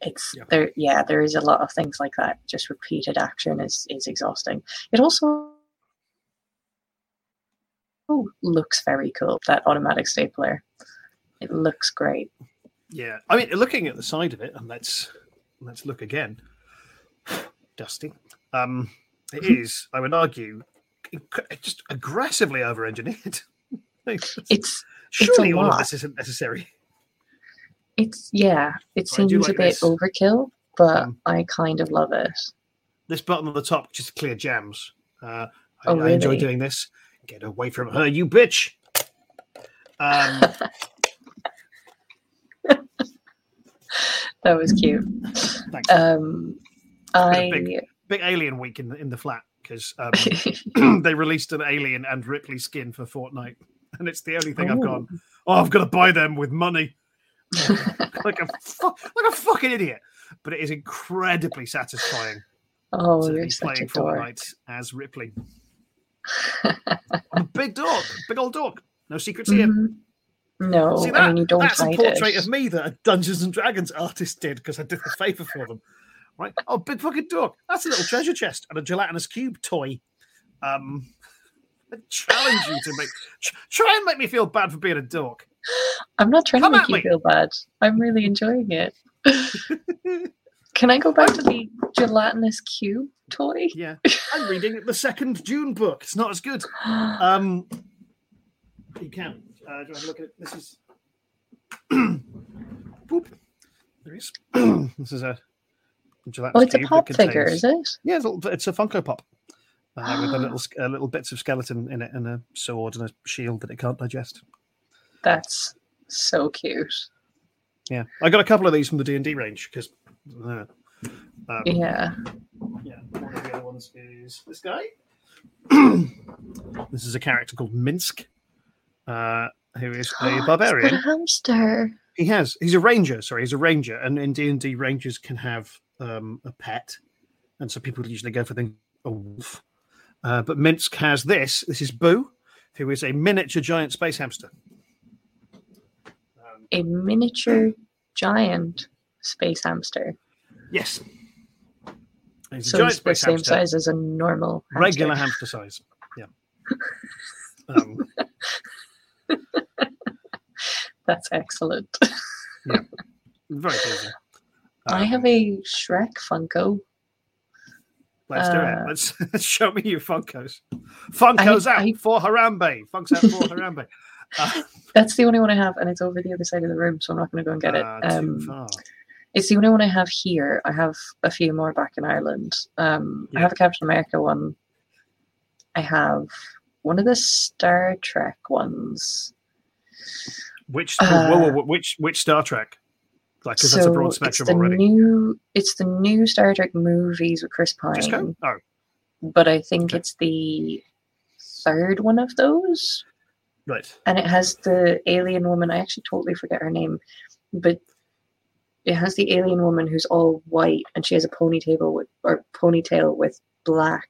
it's Yeah. there. Yeah, there is a lot of things like that. Just repeated action is is exhausting. It also oh, looks very cool. That automatic stapler. It looks great. Yeah, I mean, looking at the side of it, and let's let's look again. (sighs) Dusty. Um, it is, I would argue, just aggressively over-engineered. (laughs) It's Surely a all of this isn't necessary. it's yeah. It seems like a bit this. overkill, but Um, I kind of love it. This button on the top just clear jams. Uh, I, Oh, I enjoy doing this. Get away from her, you bitch. Um, (laughs) That was cute. thanks. Um, I big- Big alien week in the in the flat because um, (laughs) (clears throat) they released an alien and Ripley skin for Fortnite, (laughs) and it's the only thing I've Oh. gone. Oh, I've got to buy them with money, (laughs) like a fu- like a fucking idiot. But it is incredibly satisfying (laughs) oh, you're such a playing dork. Fortnite as Ripley. I'm a big dog, big old dog. No secrets here. Mhm. No, See I that? mean you don't That's a portrait it. of me that a Dungeons and Dragons artist did because I did the favor for them. Right? Oh, big fucking dog. That's a little treasure chest and a gelatinous cube toy. Um, I challenge you to make try and make me feel bad for being a dork. I'm not trying Come to make you me. feel bad. I'm really enjoying it. Can I go back to the gelatinous cube toy? Yeah, I'm reading the second Dune book. It's not as good. (gasps) Um, you can. Uh, do you want to look at it? This is. (clears throat) Boop. There is. (clears throat) this is a gelatinous oh, it's a pop figure, is it? Yeah, it's a, it's a Funko Pop uh, with a little (gasps) uh, little bits of skeleton in it and a sword and a shield that it can't digest. That's so cute. Yeah, I got a couple of these from the D and D range because. Uh, um, Yeah. yeah, one of the other ones is this guy. (clears throat) this is a character called Minsc, uh, who is a (gasps) barbarian. a hamster. He has. He's a ranger. Sorry, he's a ranger, and in D and D, rangers can have um, a pet, and so people usually go for the a wolf. Uh, but Minsc has this. This is Boo, who is a miniature giant space hamster. Um, A miniature giant space hamster. yes. A So giant it's the same hamster, size as a normal hamster. regular hamster size. Yeah. Um, (laughs) That's excellent. yeah. very pleasing. I Um, have a Shrek Funko. Let's do it. Uh, Let's, (laughs) let's show me your Funkos. Funkos out I- for Harambe. Funk's out for Harambe. (laughs) Uh, That's the only one I have, and it's over the other side of the room, so I'm not going to go and get it. uh, too Um, it's the only one I have here. I have a few more back in Ireland. Um, I have a Captain America one. I have one of the Star Trek ones. Which uh, whoa, whoa, whoa, which which Star Trek? Like, because that's a broad it's spectrum the already. new. It's the new Star Trek movies with Chris Pine. Oh, but I think Okay. it's the third one of those. right. and it has the alien woman. I actually totally forget her name, but it has the alien woman who's all white and she has a ponytail with or ponytail with black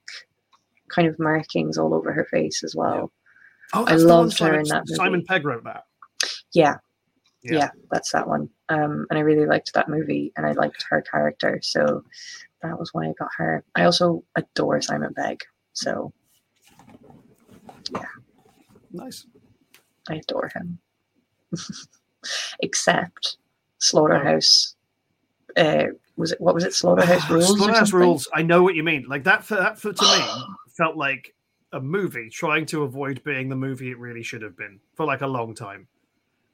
kind of markings all over her face as well. Oh, I loved her Simon, in that movie. Simon Pegg wrote that. Yeah, Yeah. yeah, that's that one. Um, and I really liked that movie and I liked her character, so that was why I got her. I also adore Simon Pegg, so yeah, Nice. I adore him. (laughs) Except Slaughterhouse. Uh, was it what was it? Slaughterhouse (sighs) Rulez. Slaughterhouse? Rulez. I know what you mean. Like that. For that, for to me, (gasps) felt like a movie trying to avoid being the movie it really should have been for like a long time.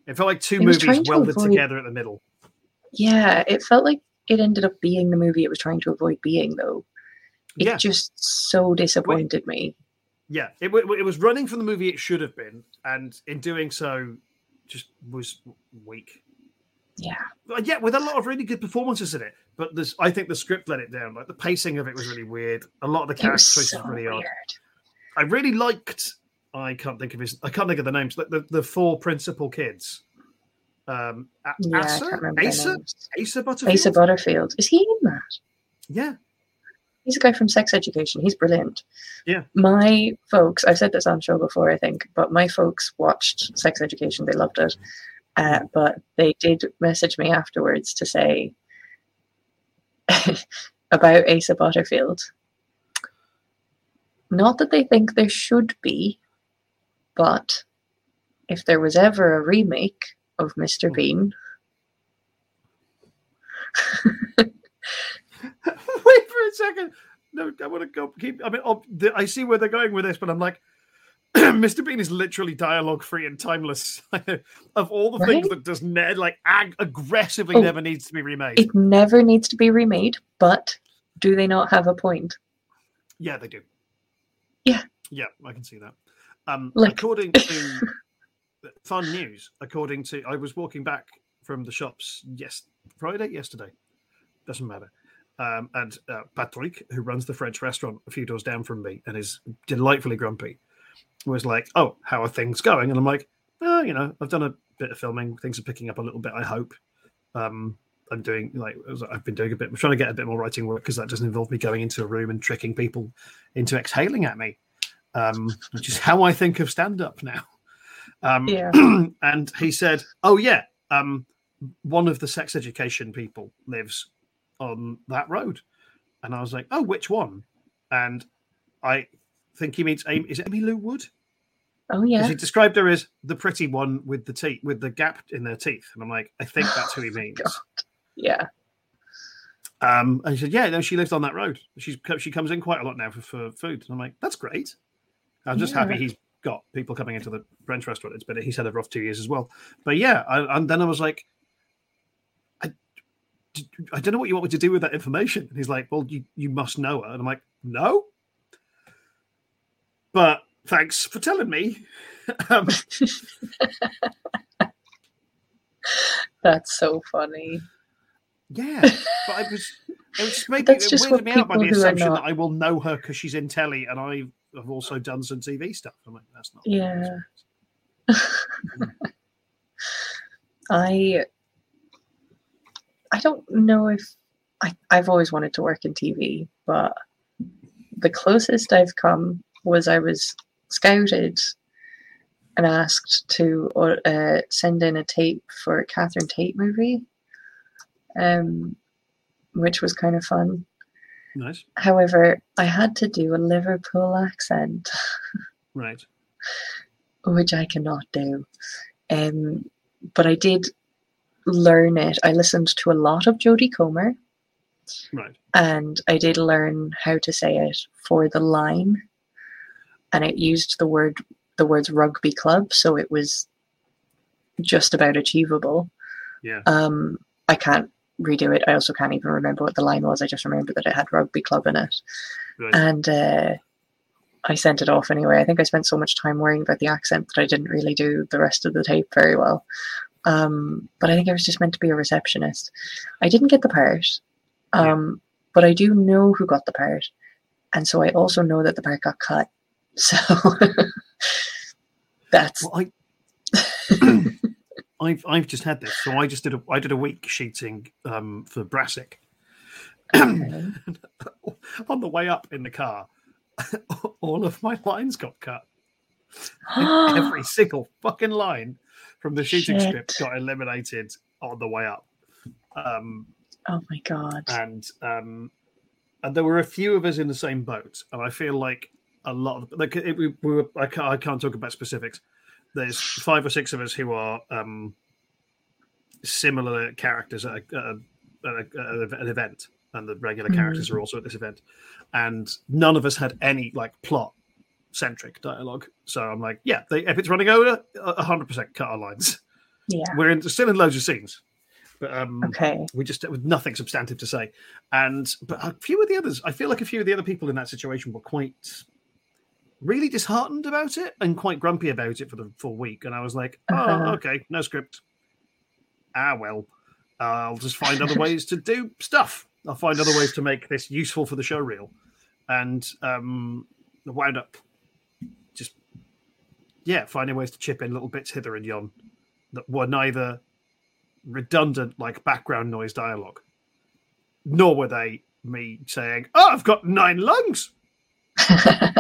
It felt like two It movies to welded avoid- together at the middle. Yeah, it felt like it ended up being the movie it was trying to avoid being, though. It Yeah. just so disappointed me. Yeah, it, w- it was running from the movie it should have been, and in doing so, just was weak. Yeah, yeah, with a lot of really good performances in it, but there's, I think the script let it down. Like the pacing of it was really weird. A lot of the character choices so were really odd. I really liked. I can't think of his. I can't think of the names. The the, the four principal kids. Um, Yeah, Asa, Asa. Asa Butterfield. Asa Butterfield. Is he in that? yeah, He's a guy from Sex Education. He's brilliant. Yeah. My folks, I've said this on show before, I think, but my folks watched Sex Education. They loved it. Uh, but they did message me afterwards to say (laughs) about Asa Butterfield. Not that they think there should be, but if there was ever a remake of Mr. Hmm. Bean, (laughs) (laughs) Wait for a second. No, I want to go. Keep. I mean, oh, I see where they're going with this, but I'm like, (clears throat) Mr. Bean is literally dialogue free and timeless. (laughs) of all the things that does ne- like ag- aggressively Oh. never needs to be remade. it never needs to be remade, but do they not have a point? yeah, they do. Yeah. yeah, I can see that. Um, Like- according to (laughs) fun news, according to I was walking back from the shops yes Friday yesterday, doesn't matter. Um, and uh, Patrick, who runs the French restaurant a few doors down from me and is delightfully grumpy, was like, "Oh, how are things going?" And I'm like, "Oh, you know, I've done a bit of filming. Things are picking up a little bit. I hope. Um, I'm doing like I've been doing a bit. I'm trying to get a bit more writing work because that doesn't involve me going into a room and tricking people into exhaling at me, um, which is how I think of stand up now." Um, Yeah. (clears throat) and he said, "Oh yeah, um, one of the sex education people lives on that road," and I was like, "Oh, which one?" And I think he means Amy. Is it Aimee Lou Wood? Oh yeah. He described her as the pretty one with the teeth, with the gap in their teeth, and I'm like, I think (laughs) that's who he means. God. Yeah. Um, and he said, "Yeah, no, she lives on that road. She's she comes in quite a lot now for, for food." And I'm like, "That's great." I'm just happy he's got people coming into the French restaurant. It's been he's had a rough two years as well. But yeah, I, and then I was like, I, I don't know what you want me to do with that information. And he's like, "Well, you you must know her." And I'm like, "No." But thanks for telling me. (laughs) um, (laughs) That's so funny. Yeah, but I was. It was (laughs) maybe That's it just weirded me out by the assumption that I will know her because she's in telly, and I have also done some TV stuff. I'm like, that's not. Yeah. (laughs) I I don't know if I, I've always wanted to work in TV, but the closest I've come was I was scouted and asked to uh, send in a tape for a Catherine Tate movie, um, which was kind of fun. Nice. However, I had to do a Liverpool accent, Right. which I cannot do. Um, but I did learn it. I listened to a lot of Jodie Comer, Right. and I did learn how to say it for the line, and it used the word the words rugby club, so it was just about achievable. Yeah. Um, I can't redo it. I also can't even remember what the line was. I just remember that it had rugby club in it. Right. And uh, I sent it off anyway. I think I spent so much time worrying about the accent that I didn't really do the rest of the tape very well. Um, but I think I was just meant to be a receptionist. I didn't get the part, um, but I do know who got the part. And so I also know that the part got cut. (laughs) So (laughs) that's Well, I, (laughs) I've I've just had this. So I just did a I did a week shooting um, for Brassic. okay. (clears throat) On the way up in the car, (laughs) all of my lines got cut. (gasps) Every single fucking line from the shooting Shit. script got eliminated on the way up. Um, oh my god. and um, and there were a few of us in the same boat, and I feel like a lot of like it, we, we were. I can't, I can't talk about specifics. There's five or six of us who are um, similar characters at, a, at, a, at, an event, and the regular Mhm. characters are also at this event, and none of us had any like plot centric dialogue. So I'm like, yeah, they, if it's running over, a hundred percent cut our lines. Yeah. We're in, still in loads of scenes, but um, Okay. we just with nothing substantive to say and but a few of the others i feel like a few of the other people in that situation were quite really disheartened about it and quite grumpy about it for the full week. And i was like (laughs) oh okay no script. Ah well i'll just find other (laughs) ways to do stuff. I'll find other ways to make this useful for the show reel. And um I wound up just yeah finding ways to chip in little bits hither and yon that were neither redundant like background noise dialogue nor were they me saying oh i've got nine lungs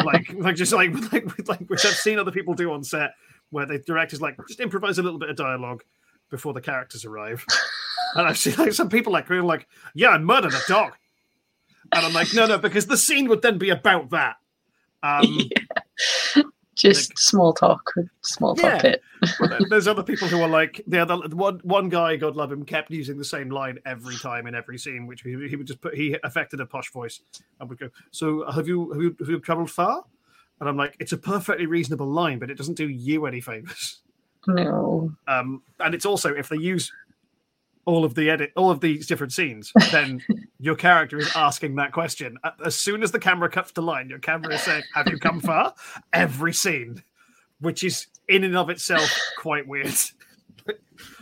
like like just like (laughs) like like which i've seen other people do on set where the director's like just improvise a little bit of dialogue before the characters arrive. (laughs) And i've seen like some people like going like yeah i murdered a dog. And i'm like no no because the scene would then be about that. Um (laughs) Just small talk small talk Yeah. (laughs) then there's other people who are like the other one. One guy, God love him, kept using the same line every time in every scene, which he, he would just put. He affected a posh voice and would go. So have you have you have you travelled far? And I'm like, it's a perfectly reasonable line, but it doesn't do you any favors. No. Um, and it's also if they use all of the edit, all of these different scenes, (laughs) then your character is asking that question. As soon as the camera cuts to line, your camera is saying, "Have you come (laughs) far?" Every scene, which is in and of itself quite weird.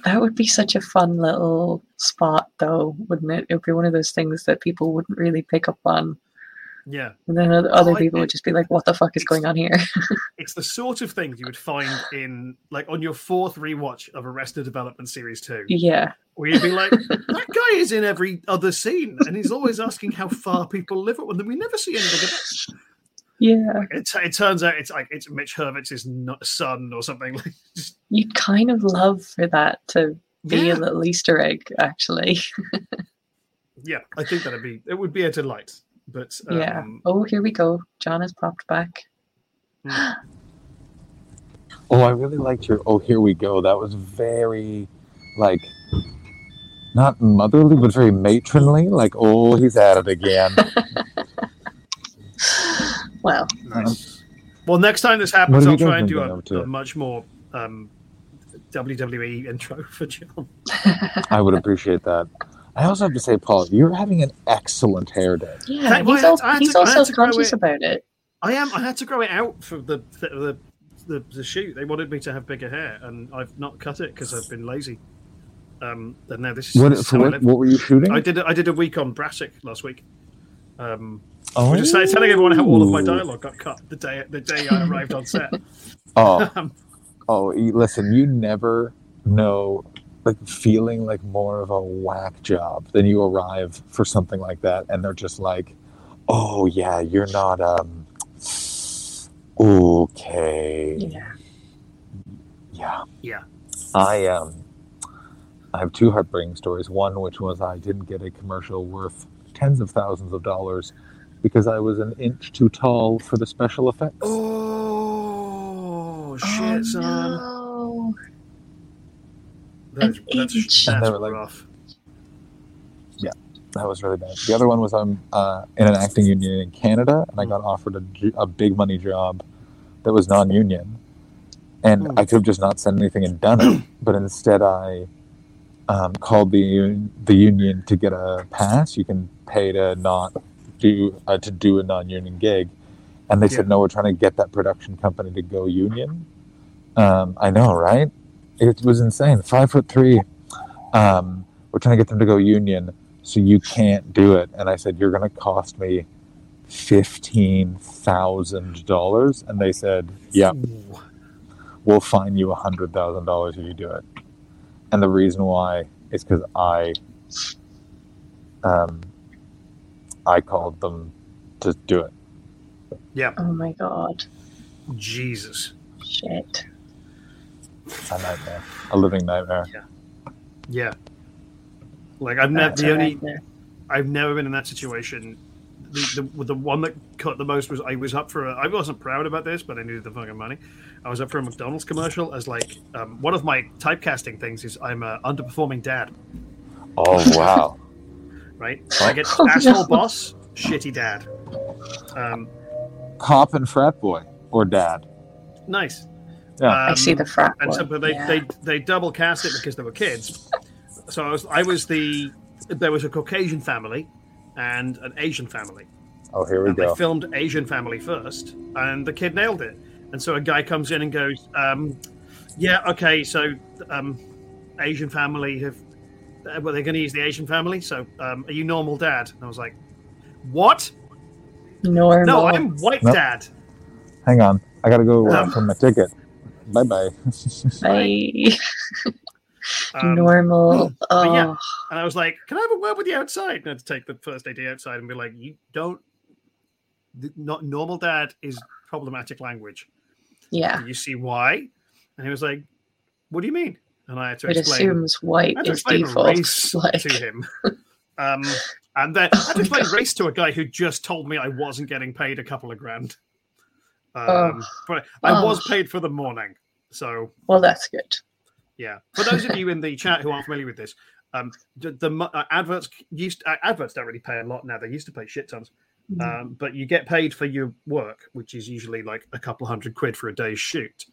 That would be such a fun little spot, though, wouldn't it? It would be one of those things that people wouldn't really pick up on. Yeah, And then other people would just be like, what the fuck is going on here? (laughs) it's the sort of thing you would find in like on your fourth rewatch of Arrested Development Series Two, yeah. where you'd be like, "That guy is in every other scene, and he's always asking how far people live, at one. and then we never see anything of it." Yeah. It, it turns out it's like it's Mitch Hurwitz's son or something. (laughs) Like, You'd kind of love for that to be yeah, a little Easter egg, actually. (laughs) yeah, I think that'd be it would be a delight. But um, yeah. Oh, here we go. John has popped back. Oh, I really liked your "Oh, here we go." That was very, like, not motherly, but very matronly. Like, oh, he's at it again. (laughs) Well, nice. Well, next time this happens, I'll try and do a, a much more um, WWE intro (laughs) for John. I would appreciate that. I also have to say, Paul, you're having an excellent hair day. yeah, Hey, he's, I all, to- I had he's to- all I had to grow self-conscious it. about it. I am. I had to grow it out for the the, the, the, the shoot. They wanted me to have bigger hair, and I've not cut it because I've been lazy. Um, and now this is What, this is for how I what, what were you shooting? I did. a- I did a week on Brassic last week. Um, oh, I was just telling everyone how all of my dialogue got cut the day the day I arrived on set. (laughs) Oh, (laughs) Um, oh, listen, you never know. Like feeling like more of a whack job. Then you arrive for something like that, and they're just like, "Oh yeah, you're not um." Okay. Yeah. Yeah. Yeah. I um I have two heartbreaking stories. One which was I didn't get a commercial worth tens of thousands of dollars because I was an inch too tall for the special effects. Oh shit, oh, son. no. That's, An that's, inch. that's And they like- rough. That was really bad. The other one was I'm uh, in an acting union in Canada, and I got offered a big money job that was non-union, and Hmm. I could have just not said anything and done it, (clears throat) but instead I um, called the the union to get a pass. You can pay to not do uh, to do a non-union gig, and they Yeah. said no. We're trying to get that production company to go union. Um, I know, right? It was insane. Five foot three. Um, we're trying to get them to go union, so you can't do it. And I said, you're going to cost me fifteen thousand dollars. And they said, yeah, we'll fine you a hundred thousand dollars if you do it. And the reason why is because I, um, I called them to do it. Yeah. Oh my god. Jesus. Shit. It's a nightmare, a living nightmare. Yeah. Like I've never the only nightmare. I've never been in that situation. The, the the one that cut the most was I was up for a, I wasn't proud about this, but I needed the fucking money. I was up for a McDonald's commercial as like um, one of my typecasting things is I'm a underperforming dad, Oh wow! (laughs) right? So I get (laughs) Oh, asshole no. boss, shitty dad. Um, Cop and frat boy or dad. nice. Yeah. I see Um, the front. and so but they, yeah. they they double cast it because they were kids. So I was I was the there was a Caucasian family and an Asian family. Oh, here we and go. they filmed Asian family first, and the kid nailed it. And so a guy comes in and goes, um, "Yeah, okay, so um, Asian family have uh, well, they're going to use the Asian family. So um, are you normal dad?" And I was like, "What? Normal. No, I'm white Nope. dad." Hang on, I gotta go uh, Um, for my ticket. (laughs) Bye bye. I, Um, normal. Oh, yeah. And I was like, "Can I have a word with you outside?" And I had to take the first AD outside and be like, "You don't." th- Not normal dad is problematic language. yeah. Do you see why? And he was like, "What do you mean?" And I had to It explain. assumes white I had to is explain default. race (laughs) Like, to him. Um, and then I had to (laughs) explain race to a guy who just told me I wasn't getting paid a couple of grand. Um, Oh. But I was Oh. paid for the morning. So, well, that's good. yeah. For those of you in the chat who aren't familiar with this, um, the, the uh, adverts used uh, adverts don't really pay a lot now. They used to pay shit tons, Mm. um, but you get paid for your work, which is usually like a couple hundred quid for a day's shoot.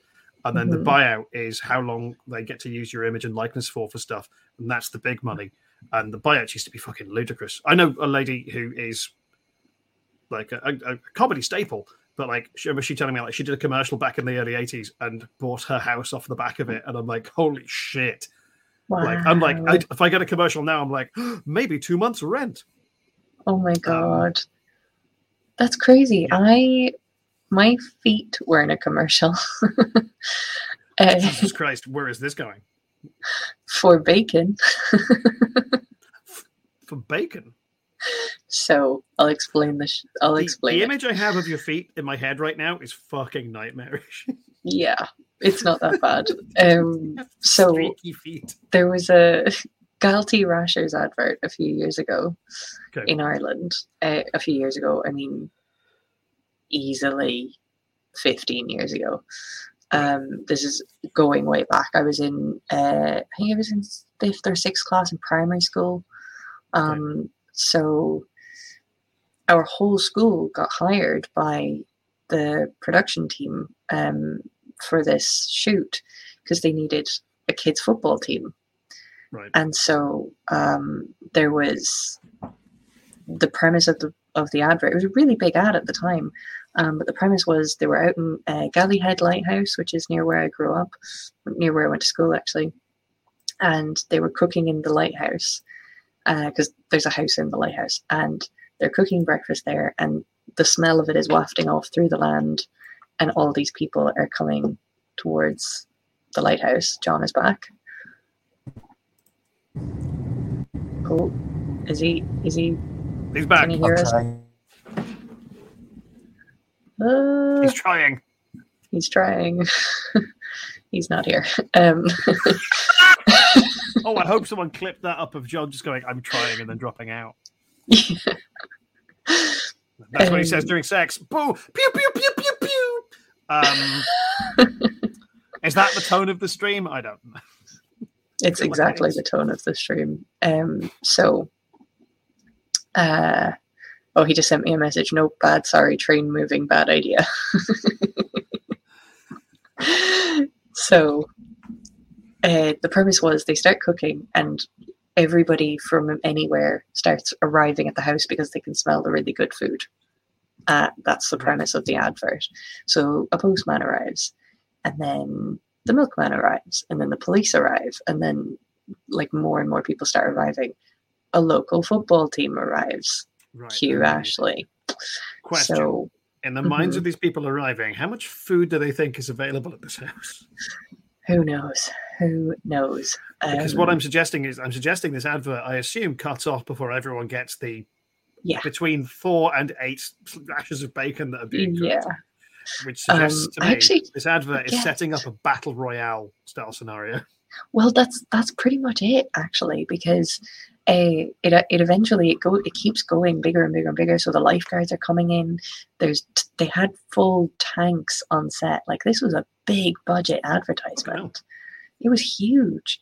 And then Mhm. the buyout is how long they get to use your image and likeness for for stuff, and that's the big money. And the buyouts used to be fucking ludicrous. I know a lady who is like a, a, a comedy staple, but like she, remember she telling me like she did a commercial back in the early '80s and bought her house off the back of it, and I'm like, holy shit! Wow. Like I'm like, I, if I get a commercial now, I'm like, (gasps) maybe two months rent. oh um, my god, that's crazy. I my feet were in a commercial uh, (laughs) Jesus Christ, where is this going? for bacon. (laughs) For bacon. So I'll explain this. I'll The, explain. the it. image I have of your feet in my head right now is fucking nightmarish. (laughs) Yeah, it's not that bad. (laughs) Um, so feet. there was a (laughs) Galtee Rashers advert a few years ago Okay. in Ireland. Uh, a few years ago, I mean, easily 15 years ago. Um, this is going way back. I was in, uh, I think I was in fifth or sixth class in primary school. Um, so our whole school got hired by the production team um, for this shoot because they needed a kids football team Right. and so um, there was the premise of the of the advert. It was a really big ad at the time, um, but the premise was they were out in uh, Galley Head Lighthouse, which is near where I grew up, near where I went to school actually, and they were cooking in the lighthouse because there's a house in the lighthouse, and they're cooking breakfast there, and the smell of it is wafting off through the land, and all these people are coming towards the lighthouse. John is back. Oh, is he? Is he? He's back. Can you hear us? Uh, He's trying. he's trying. (laughs) he's not here. Um, (laughs) Oh, I hope someone clipped that up of John just going, I'm trying, and then dropping out. That's what he says Um, during sex. Boo! Pew, pew, pew, pew, pew. Um, (laughs) is that the tone of the stream? I don't know. it's exactly the tone of the stream. Um, so, uh, oh, he just sent me a message. No, bad. Sorry, train moving. Bad idea. (laughs) so, uh, the premise was they start cooking and everybody from anywhere starts arriving at the house because they can smell the really good food. Uh, that's the premise of the advert. So a postman arrives, and then the milkman arrives, and then the police arrive, and then like more and more people start arriving. A local football team arrives. Right. Cue um, Ashley. Question. So In the minds of Mhm. these people arriving, how much food do they think is available at this house? who knows? Who knows? Because what Um, I'm suggesting is, I'm suggesting this advert, I assume, cuts off before everyone gets the Yeah. between four and eight rashers of bacon that are being cooked. yeah. Which suggests Um, to me actually this advert is forget. setting up a battle royale style scenario. Well, that's that's pretty much it actually, because uh, it it eventually it go it keeps going bigger and bigger and bigger. So the lifeguards are coming in. There's they had full tanks on set. Like this was a big budget advertisement. It was huge.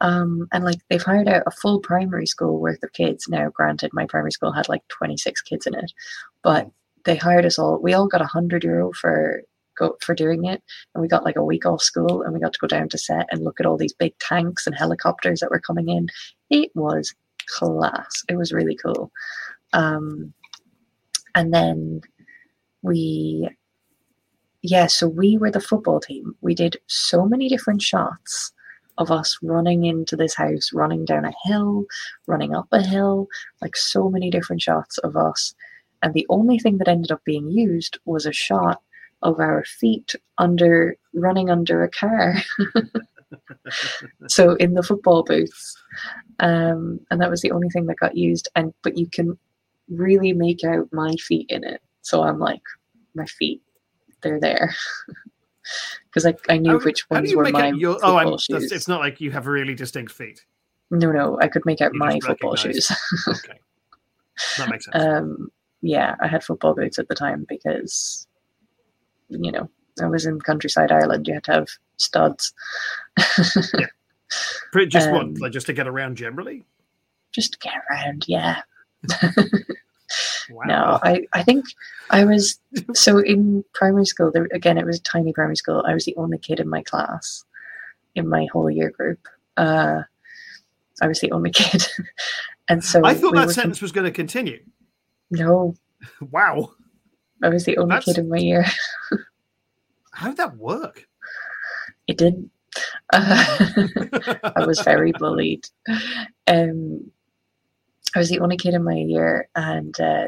Um, and like they've hired out a full primary school worth of kids. Now, granted, my primary school had like 26 kids in it, but they hired us all. We all got a hundred euro for go for doing it, and we got like a week off school, and we got to go down to set and look at all these big tanks and helicopters that were coming in. It was class. It was really cool. Um, and then we, yeah, so we were the football team. We did so many different shots of us running into this house, running down a hill, running up a hill, like so many different shots of us. And the only thing that ended up being used was a shot of our feet under running under a car. (laughs) so in the football booths. Um, and that was the only thing that got used. And but you can really make out my feet in it. So I'm like, my feet, they're there. (laughs) Because I, I knew How- which ones were my your? football Oh, I'm, shoes. it's not like you have really distinct feet. No, no, I could make out You my football recognise- shoes. (laughs) Okay, that makes sense. um, yeah, I had football boots at the time because, you know, I was in countryside Ireland. You had to have studs. Pretty- (laughs) just um, what, like just to get around generally. Just to get around, yeah. (laughs) Wow. No, I, I think I was so in primary school. There again, it was a tiny primary school. I was the only kid in my class, in my whole year group. Uh, I was the only (laughs) kid, and so I thought we that sentence was going to continue. no, (laughs) Wow, I was the only That's- kid in my year. (laughs) how did that work? It didn't. Uh, I was very bullied. Um, I was the only kid in my year, and uh,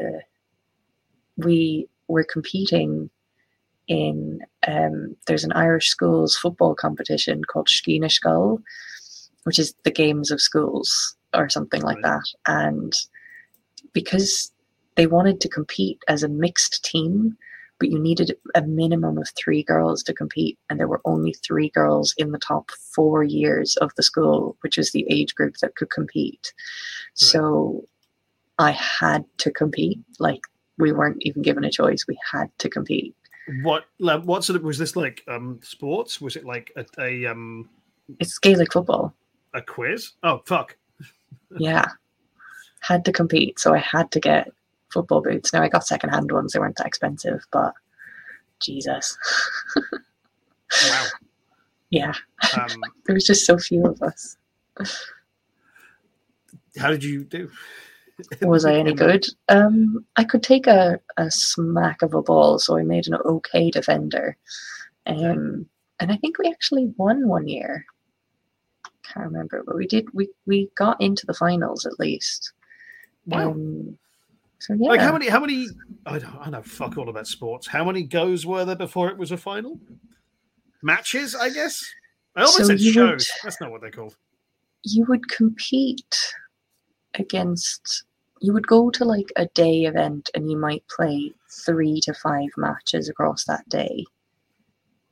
we were competing in. Um, there's an Irish schools football competition called Sciath na Scol, which is the games of schools or something like that. And because they wanted to compete as a mixed team, but you needed a minimum of three girls to compete, and there were only three girls in the top four years of the school, which is the age group that could compete. So I had to compete. Like we weren't even given a choice; we had to compete. what? What sort of was this like? Um, sports? Was it like a, a um It's Gaelic football. a quiz? Oh fuck! (laughs) Yeah, had to compete. So I had to get football boots. No, I got secondhand ones; they weren't that expensive, but Jesus, Wow. yeah, Um, (laughs) there was just so few of us. how did you do? Was I any (laughs) good? Um, I could take a, a smack of a ball, so I made an okay defender. Um, and I think we actually won one year. Can't remember, but we did. We we got into the finals at least. Wow. Um, so yeah, Like how many? How many? I don't. I know fuck all about sports. How many goes were there before it was a final? Matches, I guess. I almost So said shows. would- That's not what they're called. you would compete against you would go to like a day event and you might play three to five matches across that day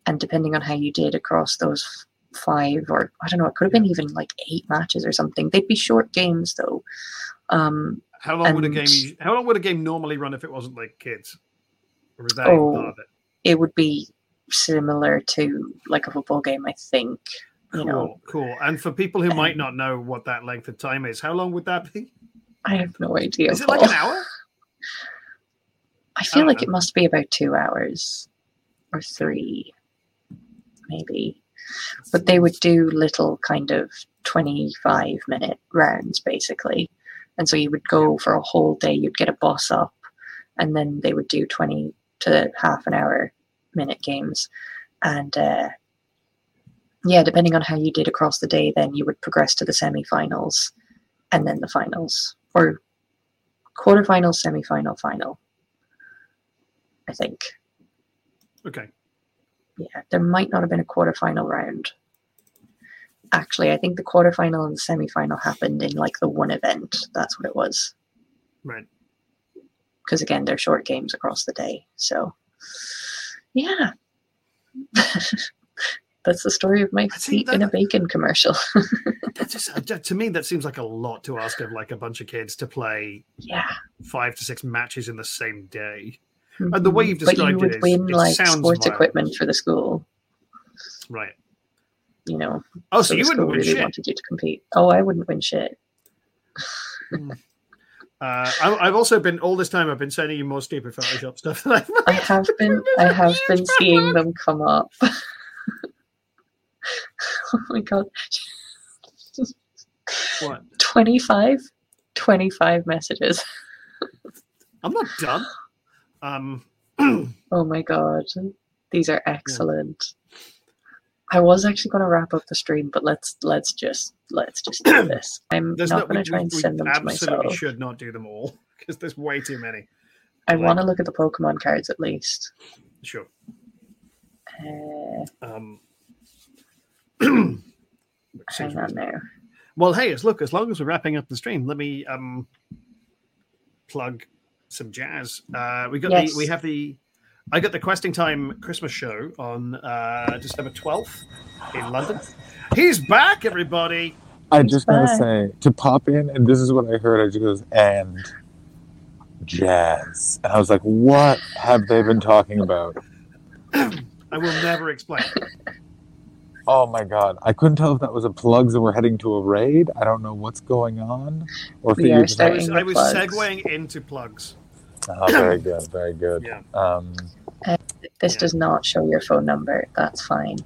and depending on how you did across those five or i don't know it could have been even like eight matches or something they'd be short games though um How long would a game? And- How long would a game normally run if it wasn't like kids? Or is that Oh. part of it? it would be similar to like a football game i think Cool, know cool. And for people who might Um, not know what that length of time is, how long would that be? i have no idea Is it like an hour? I feel don't like know. it must be about two hours or three, maybe. But they would do little kind of 25 minute rounds basically. And so you would go for a whole day, you'd get a bus up, and then they would do 20 to half an hour minute games. And uh, yeah, depending on how you did across the day, then you would progress to the semi finals and then the finals, or quarterfinal, semi final, final. I think. Okay. Yeah, there might not have been a quarterfinal round. Actually, I think the quarterfinal and the semi-final happened in like the one event. That's what it was. Right. Because again, they're short games across the day. So, yeah, (laughs) that's the story of my feet in a bacon commercial. (laughs) Just, uh, to me, that seems like a lot to ask of like a bunch of kids to play yeah, five to six matches in the same day. And the way you've Mhm. but you described it would is- win it like sports violent. equipment for the school. Right. You know, Oh, so, you wouldn't win really shit. wanted you to compete. Oh, I wouldn't win shit. Uh, I, I've also been all this time. I've been sending you more stupid Photoshop stuff. I have been I have (laughs) been seeing them come up. (laughs) oh my god. What? 25 25 messages. (laughs) I'm not done. Um, (clears throat) Oh my god. These are excellent. I was actually going to wrap up the stream, but let's let's just let's just do (clears throat) this. I'm there's not no, going to try and send them to myself. absolutely should not do them all (laughs) because there's way too many. I like- want to look at the Pokemon cards at least. Sure. Uh, Um, (clears throat) hang on now. Well, hey, as look, as long as we're wrapping up the stream, let me um plug some jazz. Uh we got Yes. the we have the I got the Questing Time Christmas show on uh December 12th in London. He's back, everybody. I just gotta say to pop in, and this is what I heard. I just goes and jazz, and I was like, "What have they been talking about?" I will never explain. Oh my god, I couldn't tell if that was a plugs and we're heading to a raid. I don't know what's going on, or if We are just I was, Starting I was segueing into plugs. Oh, very good, very good. Yeah. Um, This Yeah. does not show your phone number. That's fine.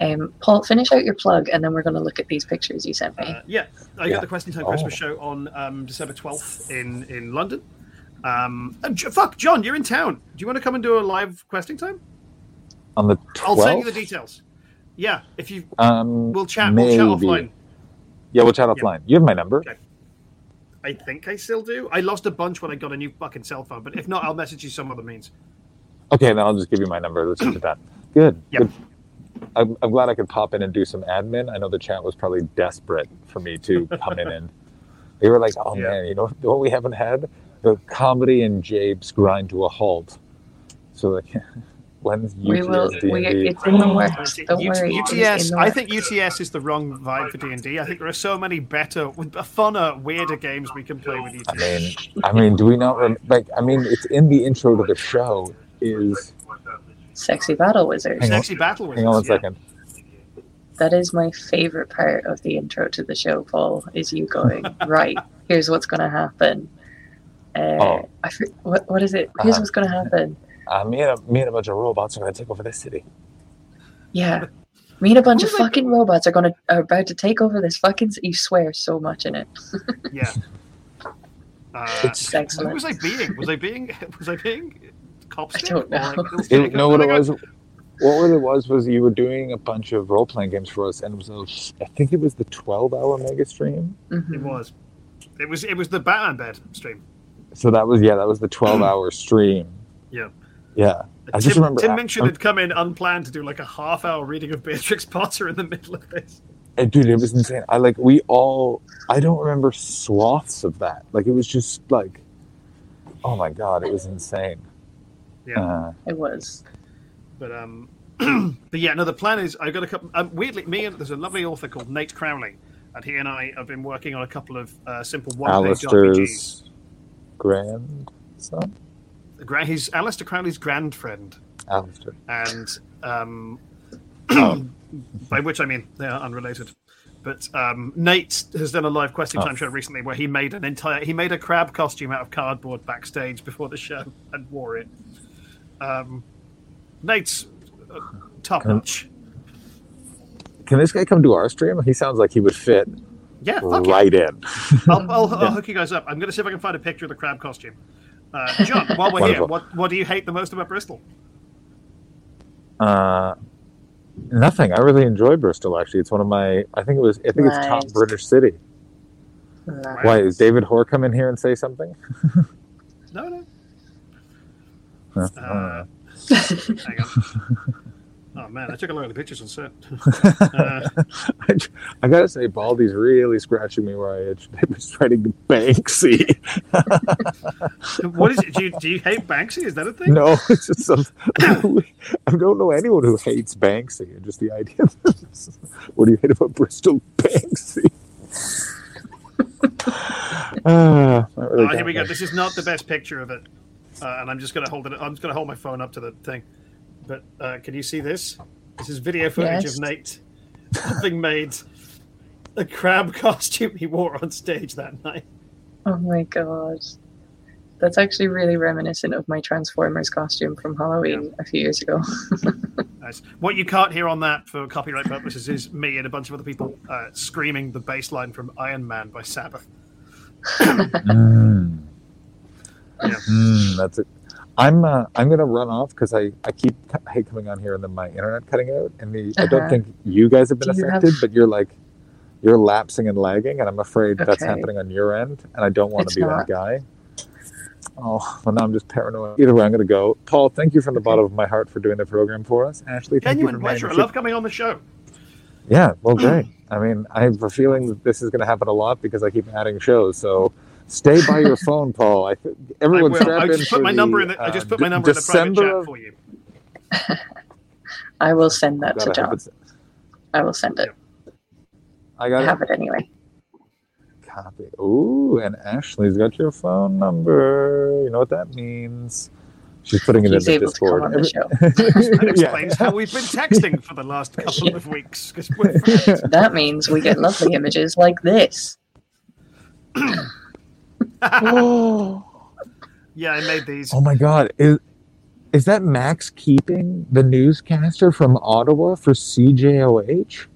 Um, Paul, finish out your plug, and then we're going to look at these pictures you sent me. Uh, yeah, I Yeah. got the Questing Time Oh. Christmas show on um, December 12th in, in London. Um, and J- fuck, John, you're in town. Do you want to come and do a live Questing Time? on the I'll send you the details. Yeah, if you um, we'll chat, we'll chat maybe. offline. Yeah, we'll chat Yeah. offline. You have my number. Okay. I think I still do. I lost a bunch when I got a new fucking cell phone, but if not, I'll message you some other means. Okay, then I'll just give you my number. Let's do that. Good. Yep. good. I'm, I'm glad I could pop in and do some admin. I know the chat was probably desperate for me to come in and (laughs) they were like, "Oh Yeah. man, you know what we haven't had? The comedy and Japes grind to a halt." So like, (laughs) when's we will. UTS We, it's in the works. Don't U- worry. UTS. the I think UTS is the wrong vibe for D and I think there are so many better, funner, weirder games we can play with I mean, I mean, do we not rem- like? I mean, it's in the intro to the show. Is Sexy Battle Wizards. Hang on. Sexy Battle Wizards. hang on one yeah. second. That is my favorite part of the intro to the show, Paul. Is you going (laughs) right? Here's what's going to happen. Uh, Oh. I for, what what is it? Here's Uh-huh. what's going to happen. Uh, me and a, me and a bunch of robots are gonna take over this city. Yeah. Me and a bunch of Who's like- fucking robots are gonna are about to take over this fucking. You swear so much in it. (laughs) Yeah. Uh, It's- who Excellent. was I being? Was I being? (laughs) Was I being? Copstick? I don't know. Or, like, It, no, what it was, what it was was you were doing a bunch of role playing games for us, and it was a, I think it was the twelve hour mega stream. Mhm. It was. It was. It was the Batman bed stream. So that was yeah, that was the twelve hour (clears throat) stream. Yeah. Yeah, I just Tim, remember. Tim I- Minchin had come in unplanned to do like a half hour reading of Beatrix Potter in the middle of this. And dude, it was insane. I like we all. I don't remember swaths of that. Like it was just like, oh my god, it was insane. Yeah. Uh, It was. But um, (clears throat) but yeah, no. The plan is I got a couple. Um, weirdly, me and there's a lovely author called Nate Crowley, and he and I have been working on a couple of uh, simple one-page RPGs. Alistair's grandson, Gra- He's Aleister Crowley's grand friend, Alistair. and um, Oh. (coughs) by which I mean they are unrelated. But um, Nate has done a live questing time Oh. show recently where he made an entire he made a crab costume out of cardboard backstage before the show and wore it. Um, Nate's uh, top Can- notch. Can this guy come to our stream? He sounds like he would fit Yeah, fuck yeah. right in. I'll, I'll, (laughs) I'll hook you guys up. I'm going to see if I can find a picture of the crab costume. Uh, John, while we're here, Wonderful. what, what do you hate the most about Bristol? Uh, nothing. I really enjoy Bristol. Actually, it's one of my. I think it was. I think it's top British city. Nice. Why is David Hoare come in here and say something? No, no. Huh, Uh, hang on. (laughs) Oh man, I took a lot of the pictures on set. Uh, I, I gotta say, Baldy's really scratching me where I itch. They was writing to Banksy. what is it? Do you, do you hate Banksy? Is that a thing? no, (laughs) it's just some. I don't know anyone who hates Banksy. and Just the idea. Of (laughs) what do you hate about Bristol Banksy? (laughs) Ah, really Oh, here we go. This is not the best picture of it, uh, and I'm just to hold it. I'm just to hold my phone up to the thing. But uh, can you see this? This is video footage Yes. of Nate having made a crab (laughs) costume he wore on stage that night. Oh my god. That's actually really reminiscent of my Transformers costume from Halloween a few years ago. (laughs) Nice. What you can't hear on that for copyright purposes is me and a bunch of other people uh, screaming the bass line from Iron Man by Sabbath. (laughs) (coughs) Mm. Yeah. Mm, that's it. I'm uh, I'm gonna run off because I, I keep I hate coming on here and then my internet cutting out and the I don't Uh-huh. think you guys have been Do you have- affected but you're like you're lapsing and lagging and I'm afraid that's happening on your end and I don't want to be not. that guy. Oh well now I'm just paranoid. Either way I'm gonna go. Paul, thank you from the Okay. bottom of my heart for doing the program for us. Ashley, thank you Genuine for pleasure. I love coming on the show. Yeah, well great. (clears throat) I mean I have a feeling that this is gonna happen a lot because I keep adding shows, so Stay by your phone, Paul. I th- I everyone will. strap I in just put my the, number in. The, I uh, just put my De- number in the private chat for you. (laughs) I will send that to John. I will send it. I I got have it. it anyway. Copy. Ooh, and Ashley's got your phone number. You know what that means? She's putting it He's in the able to come Discord. on the (laughs) show. That Yeah. explains how we've been texting for the last couple of weeks. we're. (laughs) That means we get lovely images like this. (clears throat) oh. (laughs) yeah, I made these. oh my God! Is is that Max keeping the newscaster from Ottawa for CJOH?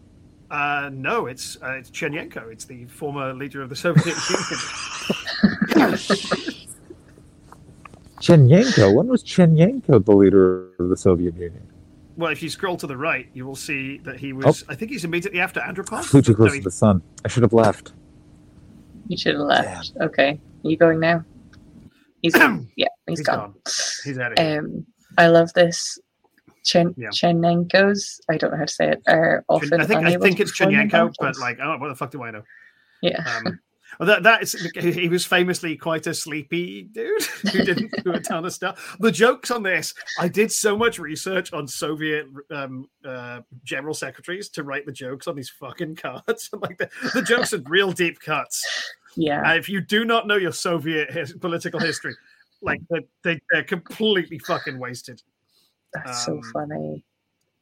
Uh, no, it's uh, it's Chernenko. It's the former leader of the Soviet (laughs) Union. (laughs) Chenyenko. When was Chenyenko the leader of the Soviet Union? Well, if you scroll to the right, you will see that he was. I think he's immediately after Andropov. Flew too No, close he- to the sun. I should have left. You should have left. Okay. You going now? He's gone. (clears throat) Yeah, he's he's gone. gone. He's out of here. Um, I love this. Chen Yeah. Chenenkos, I don't know how to say it, are often I think I think it's in but like, oh, what the fuck do I know? yeah, Um, well, that that is he was famously quite a sleepy dude (laughs) who didn't do a ton of stuff. The jokes on this, I did so much research on Soviet um, uh, general secretaries to write the jokes on these fucking cards. (laughs) like the, the jokes are real deep cuts. Yeah. Uh, if you do not know your Soviet his, political history, (sighs) like they, they, they're completely fucking wasted. That's so um, funny.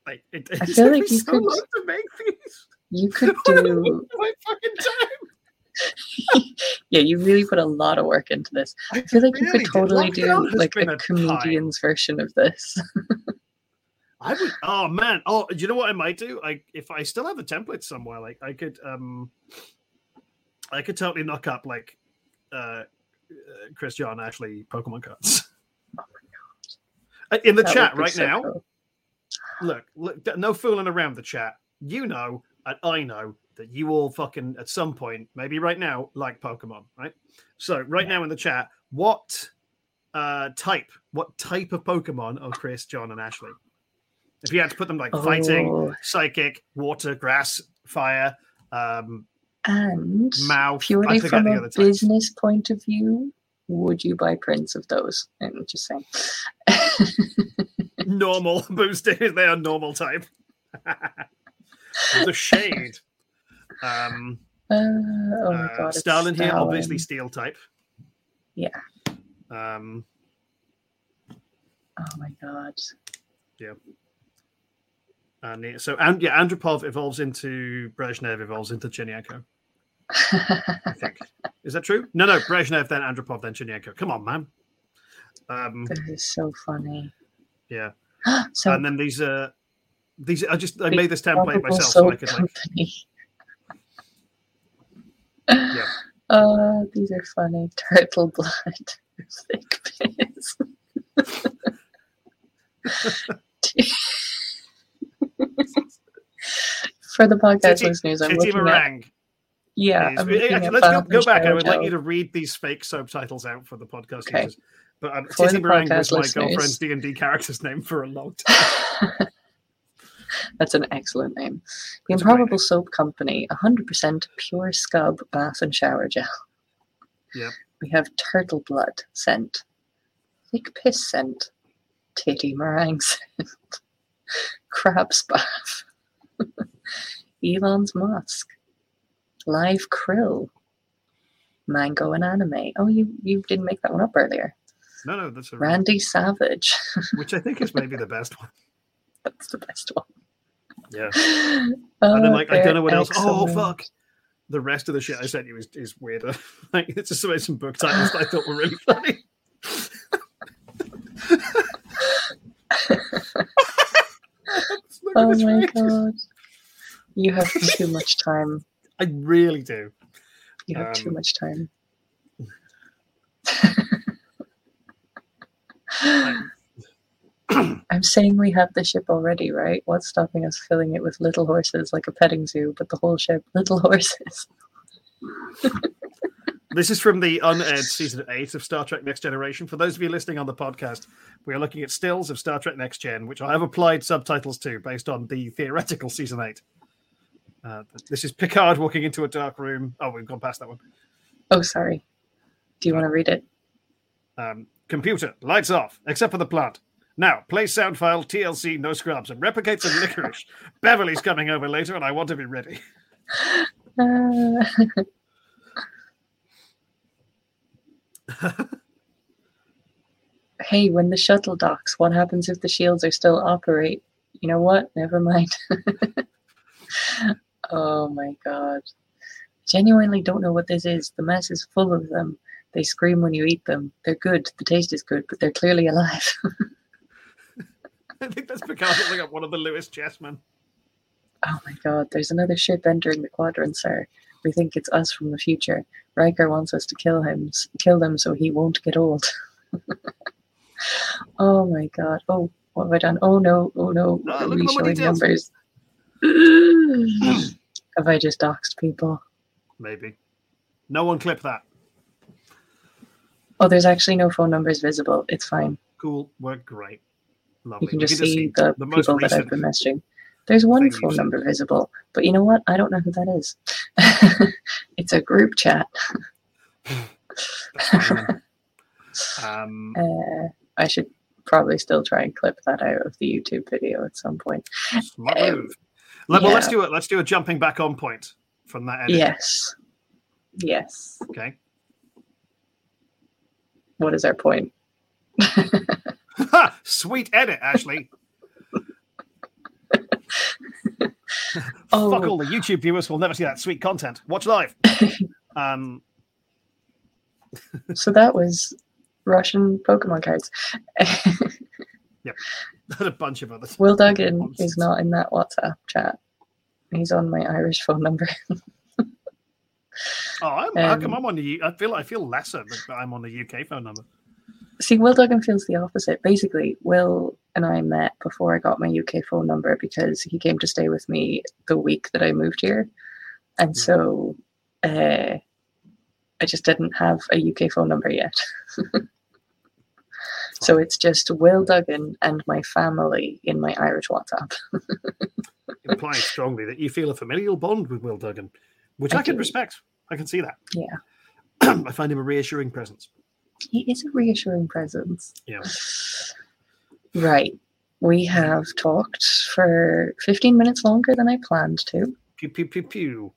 Like it, I feel like you so could- long to make these. You (laughs) could do, my fucking time. (laughs) yeah. You really put a lot of work into this. I feel like you could totally do like a a comedian's version of this. (laughs) I would. Oh man. Oh, you know what I might do? I if I still have the template somewhere, like I could, um, I could totally knock up like, uh, Chris John Ashley Pokemon cards. (laughs) In the That chat right so now. cool. Look, look, no fooling around the chat. You know, and I know that you all fucking at some point, maybe right now, like Pokemon, right? So right now in the chat, what uh type, what type of Pokemon are Chris, John, and Ashley? If you had to put them like fighting, Oh, psychic, water, grass, fire, Um, And Mouth. Purely from a business point of view, would you buy prints of those? I'm just saying. (laughs) normal (laughs) boosters. They are normal type. A shade. Um, Uh, oh my uh, god. it's Stalin here, obviously steel type. Yeah. Um, Oh my god. Yeah. and yeah, so and yeah, Andropov evolves into Brezhnev, evolves into Chernenko. I think is that true? No, no, Brezhnev, then Andropov, then Chernenko. Come on, man. Um, that is so funny. yeah, (gasps) so and then these uh these I just I made this template myself so I could like. Yeah. Oh, (laughs) these are funny. (laughs) Turtle blood. Thick piss. (laughs) For the podcast Titty- listeners, I'm Titty looking at meringue. Yeah. I'm looking Actually, let's go, go back. I would like you to read these fake subtitles out for the podcast Okay. users. But um, For Titty Meringue was my listeners. girlfriend's D and D character's name for a long (laughs) time. That's an excellent name. The great Improbable name. Soap Company, 100% pure scub bath and shower gel. Yep. We have turtle blood scent, thick piss scent, titty meringue scent, (laughs) crab's bath, (laughs) Elon's musk, live krill, mango and anime. Oh, you, you didn't make that one up earlier. No, no, that's a Randy Savage. (laughs) which I think is maybe the best one. That's the best one. Yeah. (laughs) And then Oh, like I don't know what they're else. Oh fuck. The rest of the shit I sent you is, is weirder. (laughs) like it's just some- some book titles that I thought were really funny. Oh my god. You have too much time. I really do. You have too Um, much time. (laughs) I'm saying we have the ship already, right? What's stopping us filling it with little horses like a petting zoo, but the whole ship, (laughs) little horses? This is from the unaired season eight of Star Trek Next Generation. For those of you listening on the podcast, we are looking at stills of Star Trek Next Gen, which I have applied subtitles to based on the theoretical season eight. Uh, this is Picard walking into a dark room. Oh, we've gone past that one. Oh, sorry. Do you want to read it? Um, computer, lights off, except for the plant. Now, play sound file TLC, no scrubs, and replicate some licorice. (laughs) Beverly's coming over later, and I want to be ready. Uh, (laughs) hey, when the shuttle docks, what happens if the shields are still operate? You know what? Never mind. (laughs) oh my god. Genuinely don't know what this is. The mess is full of them. They scream when you eat them. They're good. The taste is good, but they're clearly alive. (laughs) (laughs) I think that's Picard looking at one of the Lewis chessmen. Oh my god, there's another ship entering the quadrant, sir. We think it's us from the future. Riker wants us to kill him, kill them so he won't get old. (laughs) oh my god. Oh, what have I done? Oh no, oh no. Ah, Are look we at numbers? (clears throat) (clears throat) have I just doxed people? Maybe. No one clip that. Oh, there's actually no phone numbers visible. It's fine. Cool. Worked great. Lovely. You can We just see the, people that I've been messaging. There's one phone number visible, but you know what? I don't know who that is. (laughs) it's a group chat. (laughs) Um, Uh, I should probably still try and clip that out of the YouTube video at some point. smart um, Let, Well, let's do it. Let's do a jumping back on point from that edit. Yes. Yes. Okay. What is our point? Ha! (laughs) Sweet edit, Ashley. (laughs) Oh. Fuck all the YouTube viewers will never see that sweet content. Watch live. (laughs) um, So that was Russian Pokemon cards. And (laughs) a bunch of others. Will Duggan Nonsense. is not in that WhatsApp chat. He's on my Irish phone number. Oh, I'm, how come Um, I'm on the? I feel I feel lesser that I'm on the UK phone number. See, Will Duggan feels the opposite. Basically, Will and I met before I got my UK phone number because he came to stay with me the week that I moved here. And Yeah. so uh, I just didn't have a UK phone number yet. (laughs) So it's just Will Duggan and my family in my Irish WhatsApp. (laughs) implying strongly that you feel a familial bond with Will Duggan, which I, I can do. respect. I can see that. Yeah. (clears throat) I find him a reassuring presence. He is a reassuring presence. Yeah. Right. We have talked for 15 minutes longer than I planned to. Pew pew pew pew.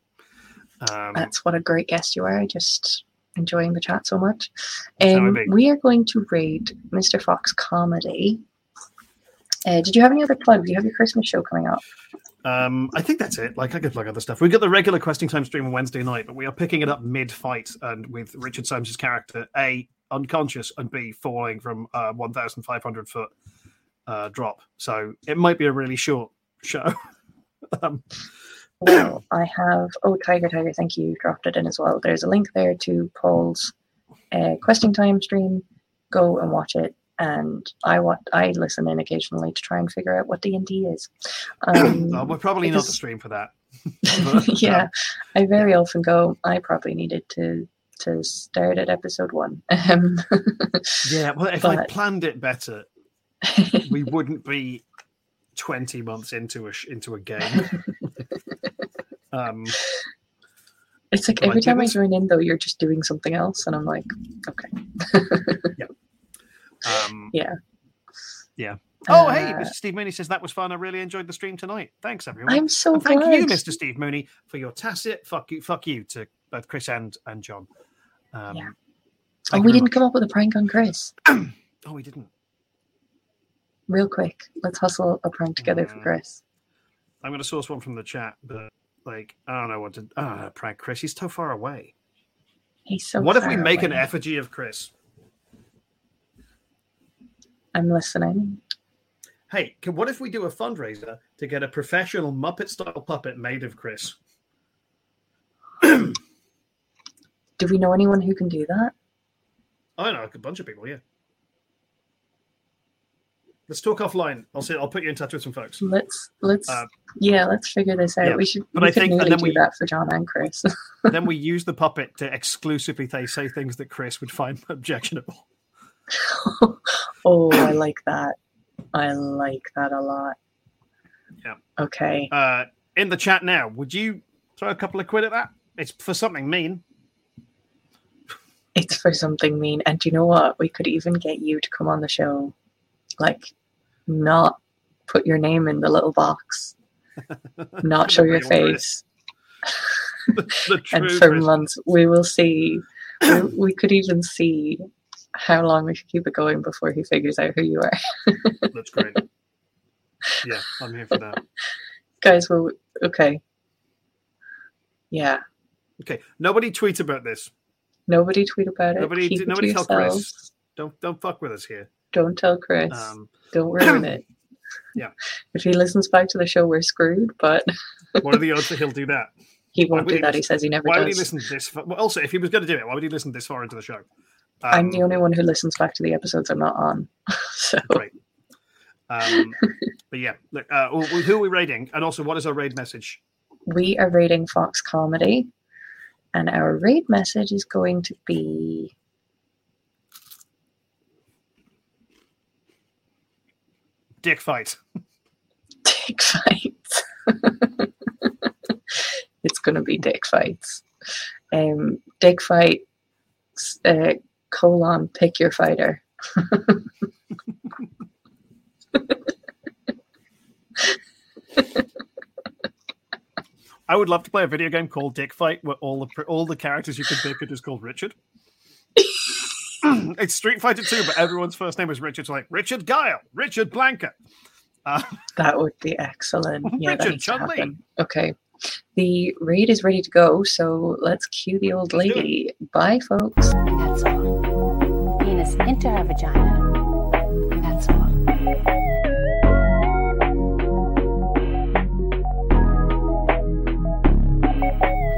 Um, That's what a great guest you are. I just enjoying the chat so much. That's how I Um, we are going to rate Mr. Fox comedy. Uh, did you have any other plugs? You have your Christmas show coming up. Um, I think that's it. Like I could plug other stuff. We've got the regular questing time stream on Wednesday night, but we are picking it up mid-fight and with Richard Simons' character a unconscious and b falling from a 1,500 foot uh, drop. So it might be a really short show. (laughs) um, Well, I have. Oh, Tiger Tiger, thank you. You dropped it in as well. There's a link there to Paul's uh, questing time stream. Go and watch it. And I want. I listen in occasionally to try and figure out what D and D is. Um, (clears throat) well, we're probably not the stream for that. But, (laughs) yeah, um, (laughs) I very often go. I probably needed to to start at episode one. (laughs) Um, yeah. Well, if I planned it better, we wouldn't be 20 months into a into a game. Um, it's like every time I join in, though, you're just doing something else, and I'm like, okay. (laughs) um, Yeah. Yeah. Oh, hey, Uh, Mr. Steve Mooney says that was fun. I really enjoyed the stream tonight. Thanks, everyone. I'm so And thank glad. you, Mr. Steve Mooney, for your tacit fuck you, fuck you to both Chris and and John. Um, Yeah. Oh, we didn't come up with a prank on Chris. (clears throat) Oh, we didn't. Real quick, let's hustle a prank together for Mm. Chris. I'm going to source one from the chat, but like I don't know what to. Ah, prank Chris. He's so far away. He's so. what if we make an effigy of Chris? I'm listening. Hey, can, what if we do a fundraiser to get a professional Muppet style puppet made of Chris? (clears throat) Do we know anyone who can do that? I know a bunch of people. Yeah. Let's talk offline. I'll see. I'll put you in touch with some folks. Let's let's Uh, yeah, let's figure this out. yeah, We should. but we I think- and then do we- that for John and Chris. (laughs) then we use the puppet to exclusively say, say things that Chris would find (laughs) objectionable. (laughs) oh, I like that. I like that a lot. Yeah. Okay. Uh, in the chat now, would you throw a couple of quid at that? It's for something mean. It's for something mean. And do you know what? We could even get you to come on the show. Like, not put your name in the little box, (laughs) not show your face. (laughs) (laughs) and for months we will see (clears throat) we, we could even see how long we could keep it going before he figures out who you are That's great. yeah, I'm here for that. guys well okay yeah Okay, nobody tweet about this. nobody tweet about it Nobody- Keep it to nobody tell Chris. Don't don't fuck with us here. Don't tell chris Um, don't ruin it (coughs) Yeah. (laughs) if he listens back to the show we're screwed but (laughs) what are the odds that he'll do that? he won't do he that he says he never does. Why would he does listen this? Far? Well, also, if he was going to do it, why would he listen this far into the show? i'm Um, the only one who listens back to the episodes i'm not on (laughs) so Great. Um, but yeah, look, uh, who who are we rating? And also, what is our raid message? we are rating fox comedy and our raid message is going to be Dick fight. dick fights. (laughs) it's going to be dick fights. Um, dick fight, uh, colon, pick your fighter. I would love to play a video game called Dick Fight, where all the all the characters you can pick are just called Richard. (laughs) (clears throat) it's Street Fighter 2, but everyone's first name is Richard. So like Richard Guile, Richard Blanka. Uh, (laughs) That would be excellent. (laughs) Yeah, Richard needs Chun-Li. Okay. The raid is ready to go, so let's cue the old Let's lady. Bye, folks. And that's all. Penis into her vagina. And that's all. And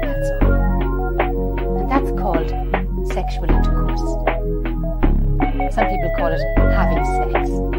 that's all. And that's called sexual intercourse. Some people call it having sex.